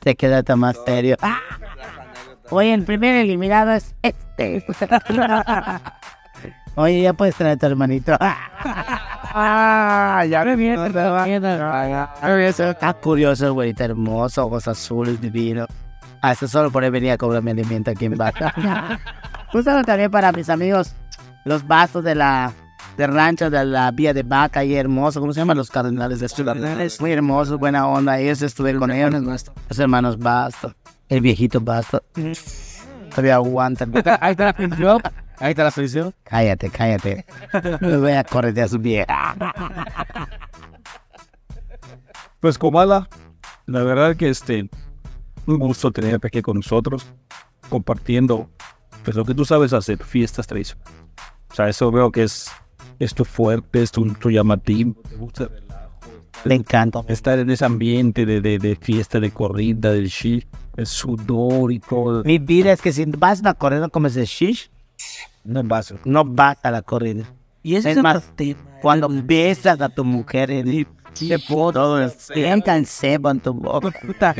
Te quedaste más serio. Oye, el primer eliminado es este. Oye, ya puedes traer a tu hermanito. Ah, ya me viene. Está curioso, güey, está hermoso, ojos azules, divino. Hasta solo por ahí venía a cobrar mi alimento aquí en Baca. Un saludo también para mis amigos, los bastos de la de rancho de la vía de Vaca, y hermoso, ¿cómo se llaman los cardenales de Ciudad? Muy hermosos, buena onda, ellos estuve con ellos, los hermanos Basto, el viejito Basto. Todavía aguantan. Ahí está la pensión. Ahí está la pensión. Cállate, cállate. Me voy a correr a su vieja. Pues Comala, la verdad que este, un gusto tenerte aquí con nosotros, compartiendo pues lo que tú sabes hacer, fiestas tradicionales. O sea, eso veo que es, es tu fuerte, es tu, tu llamativo, te gusta Le encanta. estar en ese ambiente de, de, de fiesta, de corrida, del shi, el sudor y todo. Mi vida es que si vas a la corrida como ese shish, No vas. no vas a la corrida. Y ese Es es más, otro tema. Cuando besas a tu mujer, y te todo cansebo en tu boca.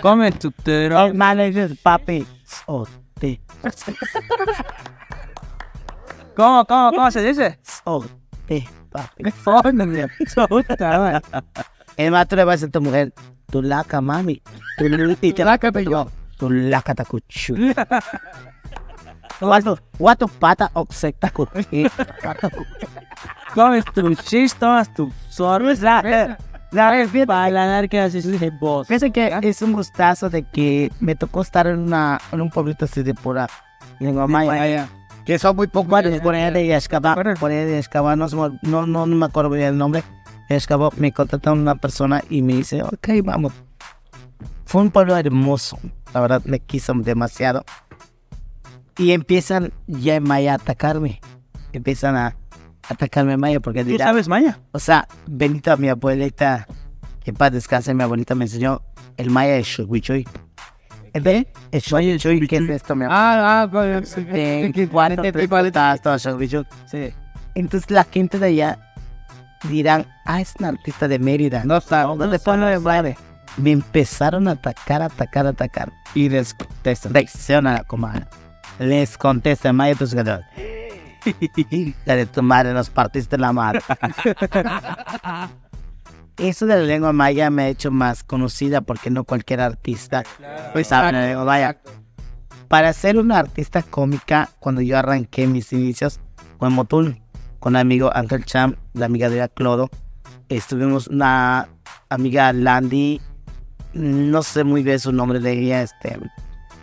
Come tu tero. Hermano, dices, papi, oh, te, ¿Cómo, cómo, cómo se dice? oh, te, papi. Más, tú le vas a decir a tu mujer, tu laca, mami. Tu laca, pero- Tu laca, tacuchu. Guato, guato, pata, oxecta, Comes tu chis, tomas tu sorbes. Para ganar que haces de voz. Fíjense que es un gustazo de que me tocó estar en, una, en un pueblito así de pura lengua maya. Que son muy pocos. Bueno, por allá de Yaxcabá, por allá de no, no, no, me acuerdo bien el nombre. Yaxcabá, me contactó una persona y me dice, ok, vamos. Fue un pueblo hermoso, la verdad me quiso demasiado. Y empiezan ya en Maya a atacarme. Empiezan a atacarme Maya porque ¿Tú dirán, sabes Maya? o sea, bendita mi abuelita, que en paz descanse, mi abuelita me enseñó el maya de Shuichuy. ¿Ve? El Shuichuy, ¿qué es esto, mi? Ah, ah, pues. De 43 puertas, todo Shuichuy. Sí. Entonces la gente de allá dirán, ah, es un artista de Mérida. No está. ¿Dónde fue lo de madre? Me empezaron a atacar, atacar, atacar. Y les contestan. Reacciona la. Les contesta, Maya, tus gatos. La de tu madre, nos partiste la madre. Eso de la lengua maya me ha hecho más conocida porque no cualquier artista pues sabe la lengua maya. Para ser una artista cómica, cuando yo arranqué mis inicios con Motul, con el amigo Ángel Cham, la amiga de Clodo, estuvimos una amiga Landy, no sé muy bien su nombre de ella, este,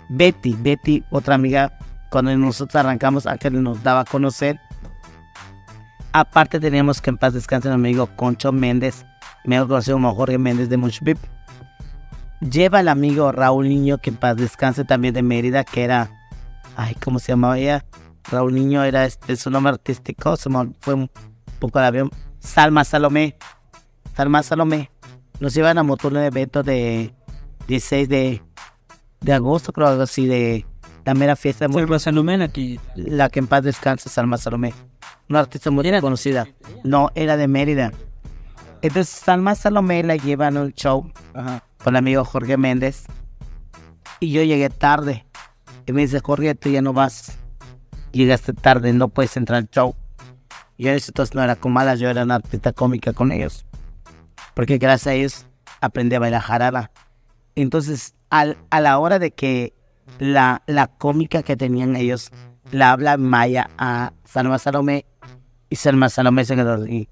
Betty, Betty, otra amiga, cuando nosotros arrancamos, Ángel nos daba a conocer. Aparte teníamos que en paz descanse un amigo Concho Méndez, mejor conocido como Jorge Méndez de Muchpip. Lleva el amigo Raúl Niño, que en paz descanse también de Mérida, que era, ay, ¿cómo se llamaba ella? Raúl Niño era este, su nombre artístico, se me fue un poco el avión. Salma Salomé, Salma Salomé. Nos llevan a motor de evento de 16 de, de agosto, creo, algo así, de la mera fiesta de Salva Salomén aquí. la que en paz descanse, Salma Salomé. Una artista muy conocida. No, era de Mérida. Entonces, Salma Salomé la llevan a un show con el amigo Jorge Méndez. Y yo llegué tarde. Y me dice, Jorge, tú ya no vas. Llegaste tarde, no puedes entrar al show. Yo en ese entonces no era con malas, yo era una artista cómica con ellos. Porque gracias a ellos aprendí a bailar jarada. Entonces, al, a la hora de que la, la cómica que tenían ellos la habla maya a Salma Salomé y Salma Salomé se quedó así.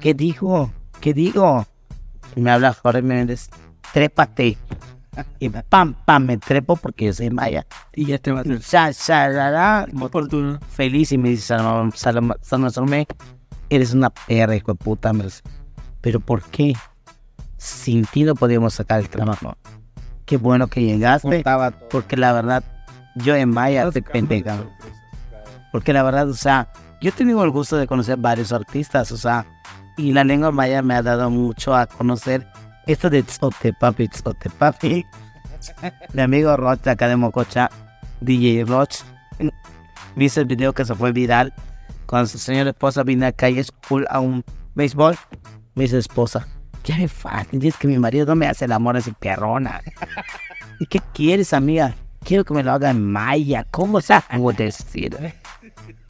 ¿Qué dijo? ¿Qué digo? Y me habla Jorge Méndez, trépate. Y pam, pam, me trepo porque yo soy maya. Y ya te va a oportuno. feliz y me dice Salma, Salma, Salma Salomé, eres una perra, hijo de puta. Pero ¿por qué? Sin ti no podíamos sacar el trabajo. Qué bueno que llegaste, porque la verdad, yo en Maya te pendeja. Porque la verdad, o sea, yo he tenido el gusto de conocer varios artistas, o sea, y la lengua maya me ha dado mucho a conocer esto de Tzote Papi, Tzote Papi. Mi amigo Roch de acá de Mococha, DJ Roch, viste el video que se fue viral cuando su señora esposa vino a calle school a un béisbol. Me dice esposa, ya me falta, es que mi marido no me hace el amor así perrona. ¿Y qué quieres, amiga? Quiero que me lo haga en maya. ¿Cómo se hago decir?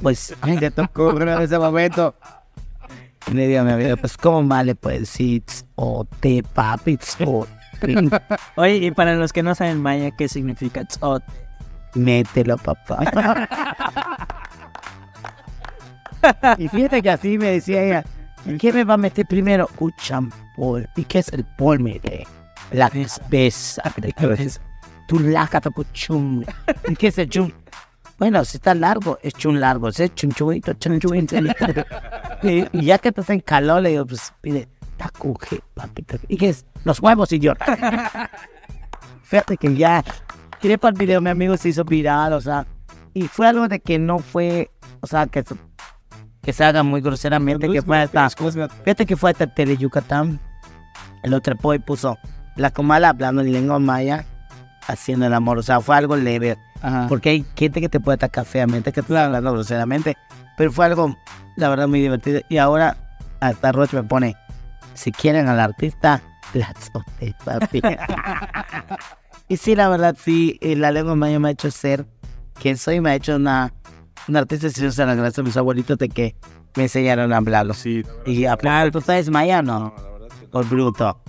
Pues, ay, te tocó en ese momento. Y le digo a mi amiga, pues, ¿cómo más le puedes decir? O te papi, o Oye, y para los que no saben maya, ¿qué significa tzot? mételo, papá. y fíjate que así me decía ella, ¿y qué me va a meter primero? Un champú. ¿Y qué es el polmete? La cabeza. Tu lácata chum. ¿Y qué es el chum? Bueno, si está largo, es chun largo. Si es chunchuito, chunchuito. y, ya que estás en calor, le digo, pues pide tacuje, papito. ¿Y qué es? Los huevos, idiota. Fíjate que ya tiré para el video, mi amigo se hizo viral, o sea, y fue algo de que no fue, o sea, que, que se haga muy groseramente, que fue hasta, fíjate que fue hasta Tele Yucatán, el otro y puso la comala hablando en lengua maya, haciendo el amor, o sea, fue algo leve, porque hay gente que te puede atacar feamente, que te está hablando groseramente, pero fue algo, la verdad, muy divertido, y ahora hasta Roche me pone, si quieren al artista, la azote, papi. Y sí, la verdad, sí, eh, la lengua maya me ha hecho ser quien soy, me ha hecho una, una artista, se la gracias a mis abuelitos de que me enseñaron a hablarlo. Sí, Y hablar, ¿tú sabes maya o no? Por bruto.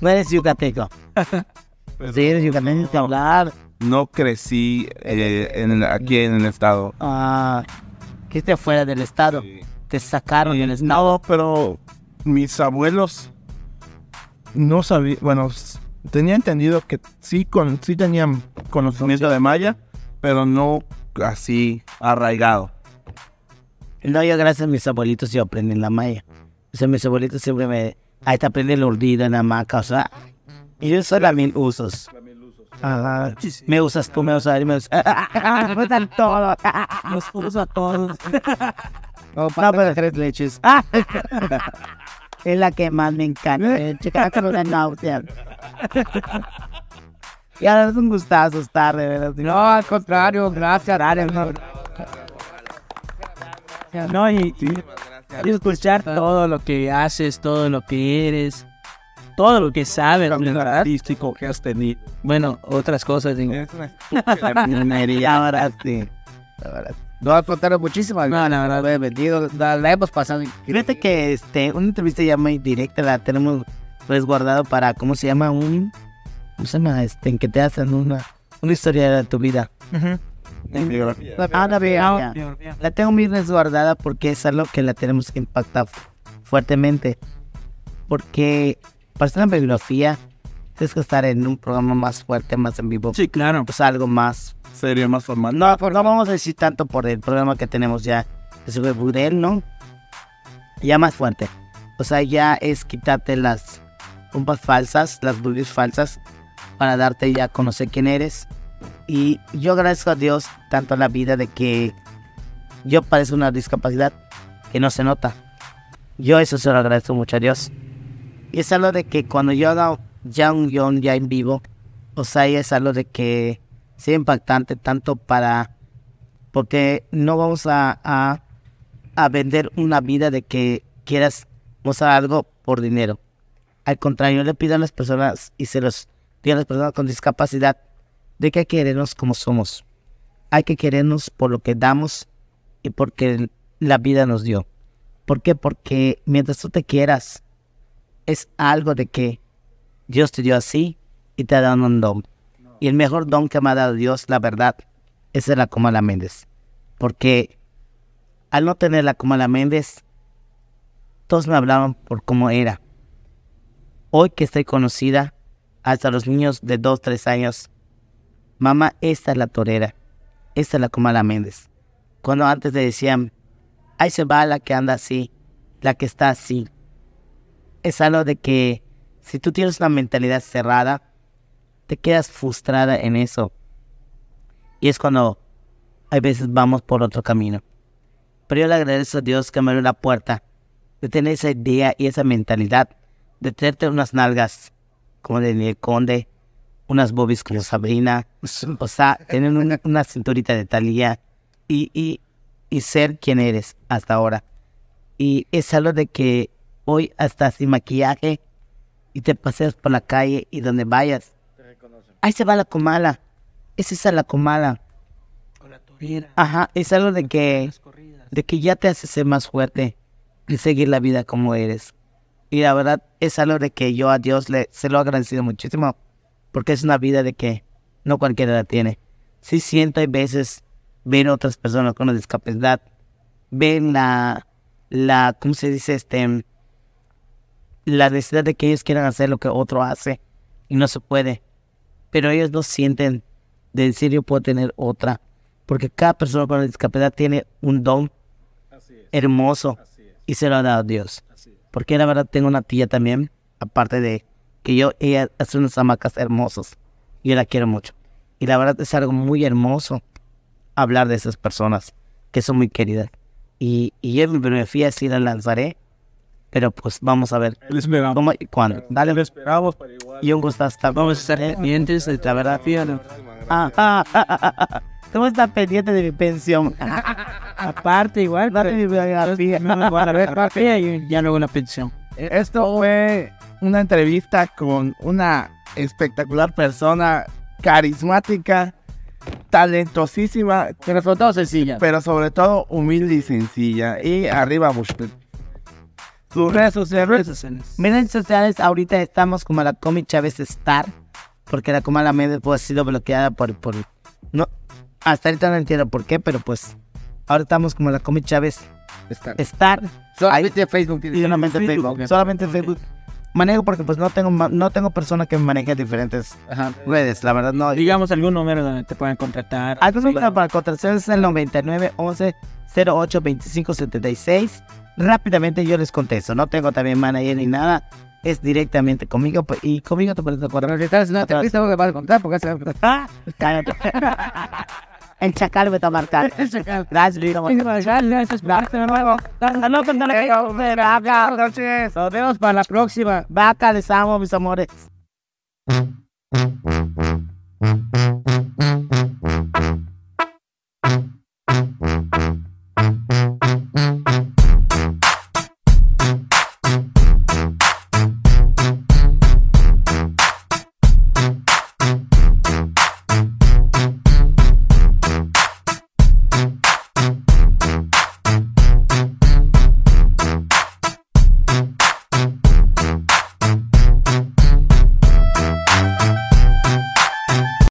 no eres yucateco. Sí, eres yucateco, que hablar. no crecí eh, en el- aquí en el estado. Ah, que esté fuera del estado. Te sacaron del estado. No, pero mis abuelos no sabían, bueno, tenía entendido que sí, con, sí tenían conocimiento de maya, pero no así arraigado. No, yo gracias a mis abuelitos yo aprendí la maya. O sea, mis abuelitos siempre me... Ahí te aprende el urdido en la maca, o sea... Y yo soy la mil usos. Ajá. Me usas tú, me usas me usas... me usan todos. Los uso a todos. No, pero tres leches. es la que más me encanta. Chica, con una náusea. Y ahora es un gustazo estar, de verdad. No, al contrario, gracias. No, y, y escuchar todo lo que haces, todo lo que eres, todo lo que sabes, ¿verdad? artístico que has tenido. Bueno, otras cosas. digo. Ahora sí. Ahora sí. No, al contrario, muchísimas No, la verdad. gracias. Bendito, la, la hemos pasado. Fíjate que este, una entrevista ya muy directa la tenemos resguardado para, ¿cómo se llama? Un, ¿cómo se llama? Este, en que te hacen una, una historia de tu vida. Ah, la veo, ya. La tengo muy resguardada porque es algo que la tenemos que impactar fu- fuertemente. Porque para hacer una bibliografía tienes que estar en un programa más fuerte, más en vivo. Sí, claro. Pues algo más. Serio, más formal. No, pues no vamos a decir tanto por el programa que tenemos ya. Que se fue Budel, ¿no? Ya más fuerte. O sea, ya es quitarte las pompas falsas, las bullies falsas, para darte ya a conocer quién eres. Y yo agradezco a Dios tanto la vida de que yo padezco una discapacidad que no se nota. Yo eso se lo agradezco mucho a Dios. Y es algo de que cuando yo haga ya un guion ya en vivo, o sea, es algo de que sea impactante tanto para... Porque no vamos a, a, vender una vida de que quieras mostrar algo por dinero. Al contrario, le pido a las personas y se los a las personas con discapacidad de que hay que querernos como somos. Hay que querernos por lo que damos y porque la vida nos dio. ¿Por qué? Porque mientras tú te quieras, es algo de que Dios te dio así y te ha dado un don. Y el mejor don que me ha dado Dios, la verdad, es la Comala Méndez. Porque al no tener la Comala Méndez, todos me hablaban por cómo era. Hoy que estoy conocida, hasta los niños de 2, 3 años, mamá, esta es la torera, esta es la Comala Méndez. Cuando antes le decían, ahí se va la que anda así, la que está así. Es algo de que si tú tienes una mentalidad cerrada, te quedas frustrada en eso. Y es cuando hay veces vamos por otro camino. Pero yo le agradezco a Dios que me abrió la puerta de tener esa idea y esa mentalidad de tenerte unas nalgas como Daniel Conde, unas bobis como Sabrina, o sea, tener una, una cinturita de Talía y, y, y ser quien eres hasta ahora. Y es algo de que hoy hasta sin maquillaje y te paseas por la calle y donde vayas. Ahí se va la comala. Es esa la comala. Ajá, es algo de que, de que ya te hace ser más fuerte y seguir la vida como eres. Y la verdad es algo de que yo a Dios le, se lo he agradecido muchísimo. Porque es una vida de que no cualquiera la tiene. Sí siento hay veces ver otras personas con una discapacidad, ven la, la, ¿cómo se dice? Este, la necesidad de que ellos quieran hacer lo que otro hace y no se puede. Pero ellos no sienten de decir yo puedo tener otra. Porque cada persona con una discapacidad tiene un don hermoso y se lo ha dado Dios. Porque la verdad tengo una tía también, aparte de que yo, ella hace unas hamacas hermosas. Y yo la quiero mucho. Y la verdad es algo muy hermoso hablar de esas personas que son muy queridas. Y, y yo en mi biografía sí la lanzaré, pero pues vamos a ver Le esperamos. cómo y cuándo. Dale, Le esperamos para igual. y un gusto estar. Vamos a estar pendientes de la verdad, fíjate. Ah, ah, ah, ah, ¿Cómo está pendiente de mi pensión? Aparte, igual, Dale mi biografía. y ya luego la pensión. Esto fue una entrevista con una espectacular persona, carismática, talentosísima, Pero fue todo sencilla. pero sobre todo humilde y sencilla. Y arriba Bushpet. Sus redes sociales. Mis redes sociales ahorita estamos como la Comi Chávez Star, porque la Comala Méndez pues, ha sido bloqueada por, por... No, hasta ahorita no entiendo por qué, pero pues ahora estamos como la Comi Chávez Star. Solamente Facebook Y tiene. solamente Facebook. Solamente Facebook. Manejo porque pues no tengo no tengo persona que me maneje diferentes redes, la verdad no. Digamos algún número donde te puedan contratar. Algún número para contratación es el 99 11 08 25 76. Rápidamente yo les contesto. No tengo también manager ni nada. Es directamente conmigo pues, y conmigo te puedes Pero acordar. si estás en una entrevista, ¿qué vas a contar? Porque se va a contar. Ah, cállate. El chacal me toma marcar. El chacal. Gracias, Lino. Gracias, gracias. Este Nos vemos para la próxima. Vaca, les amo, mis amores.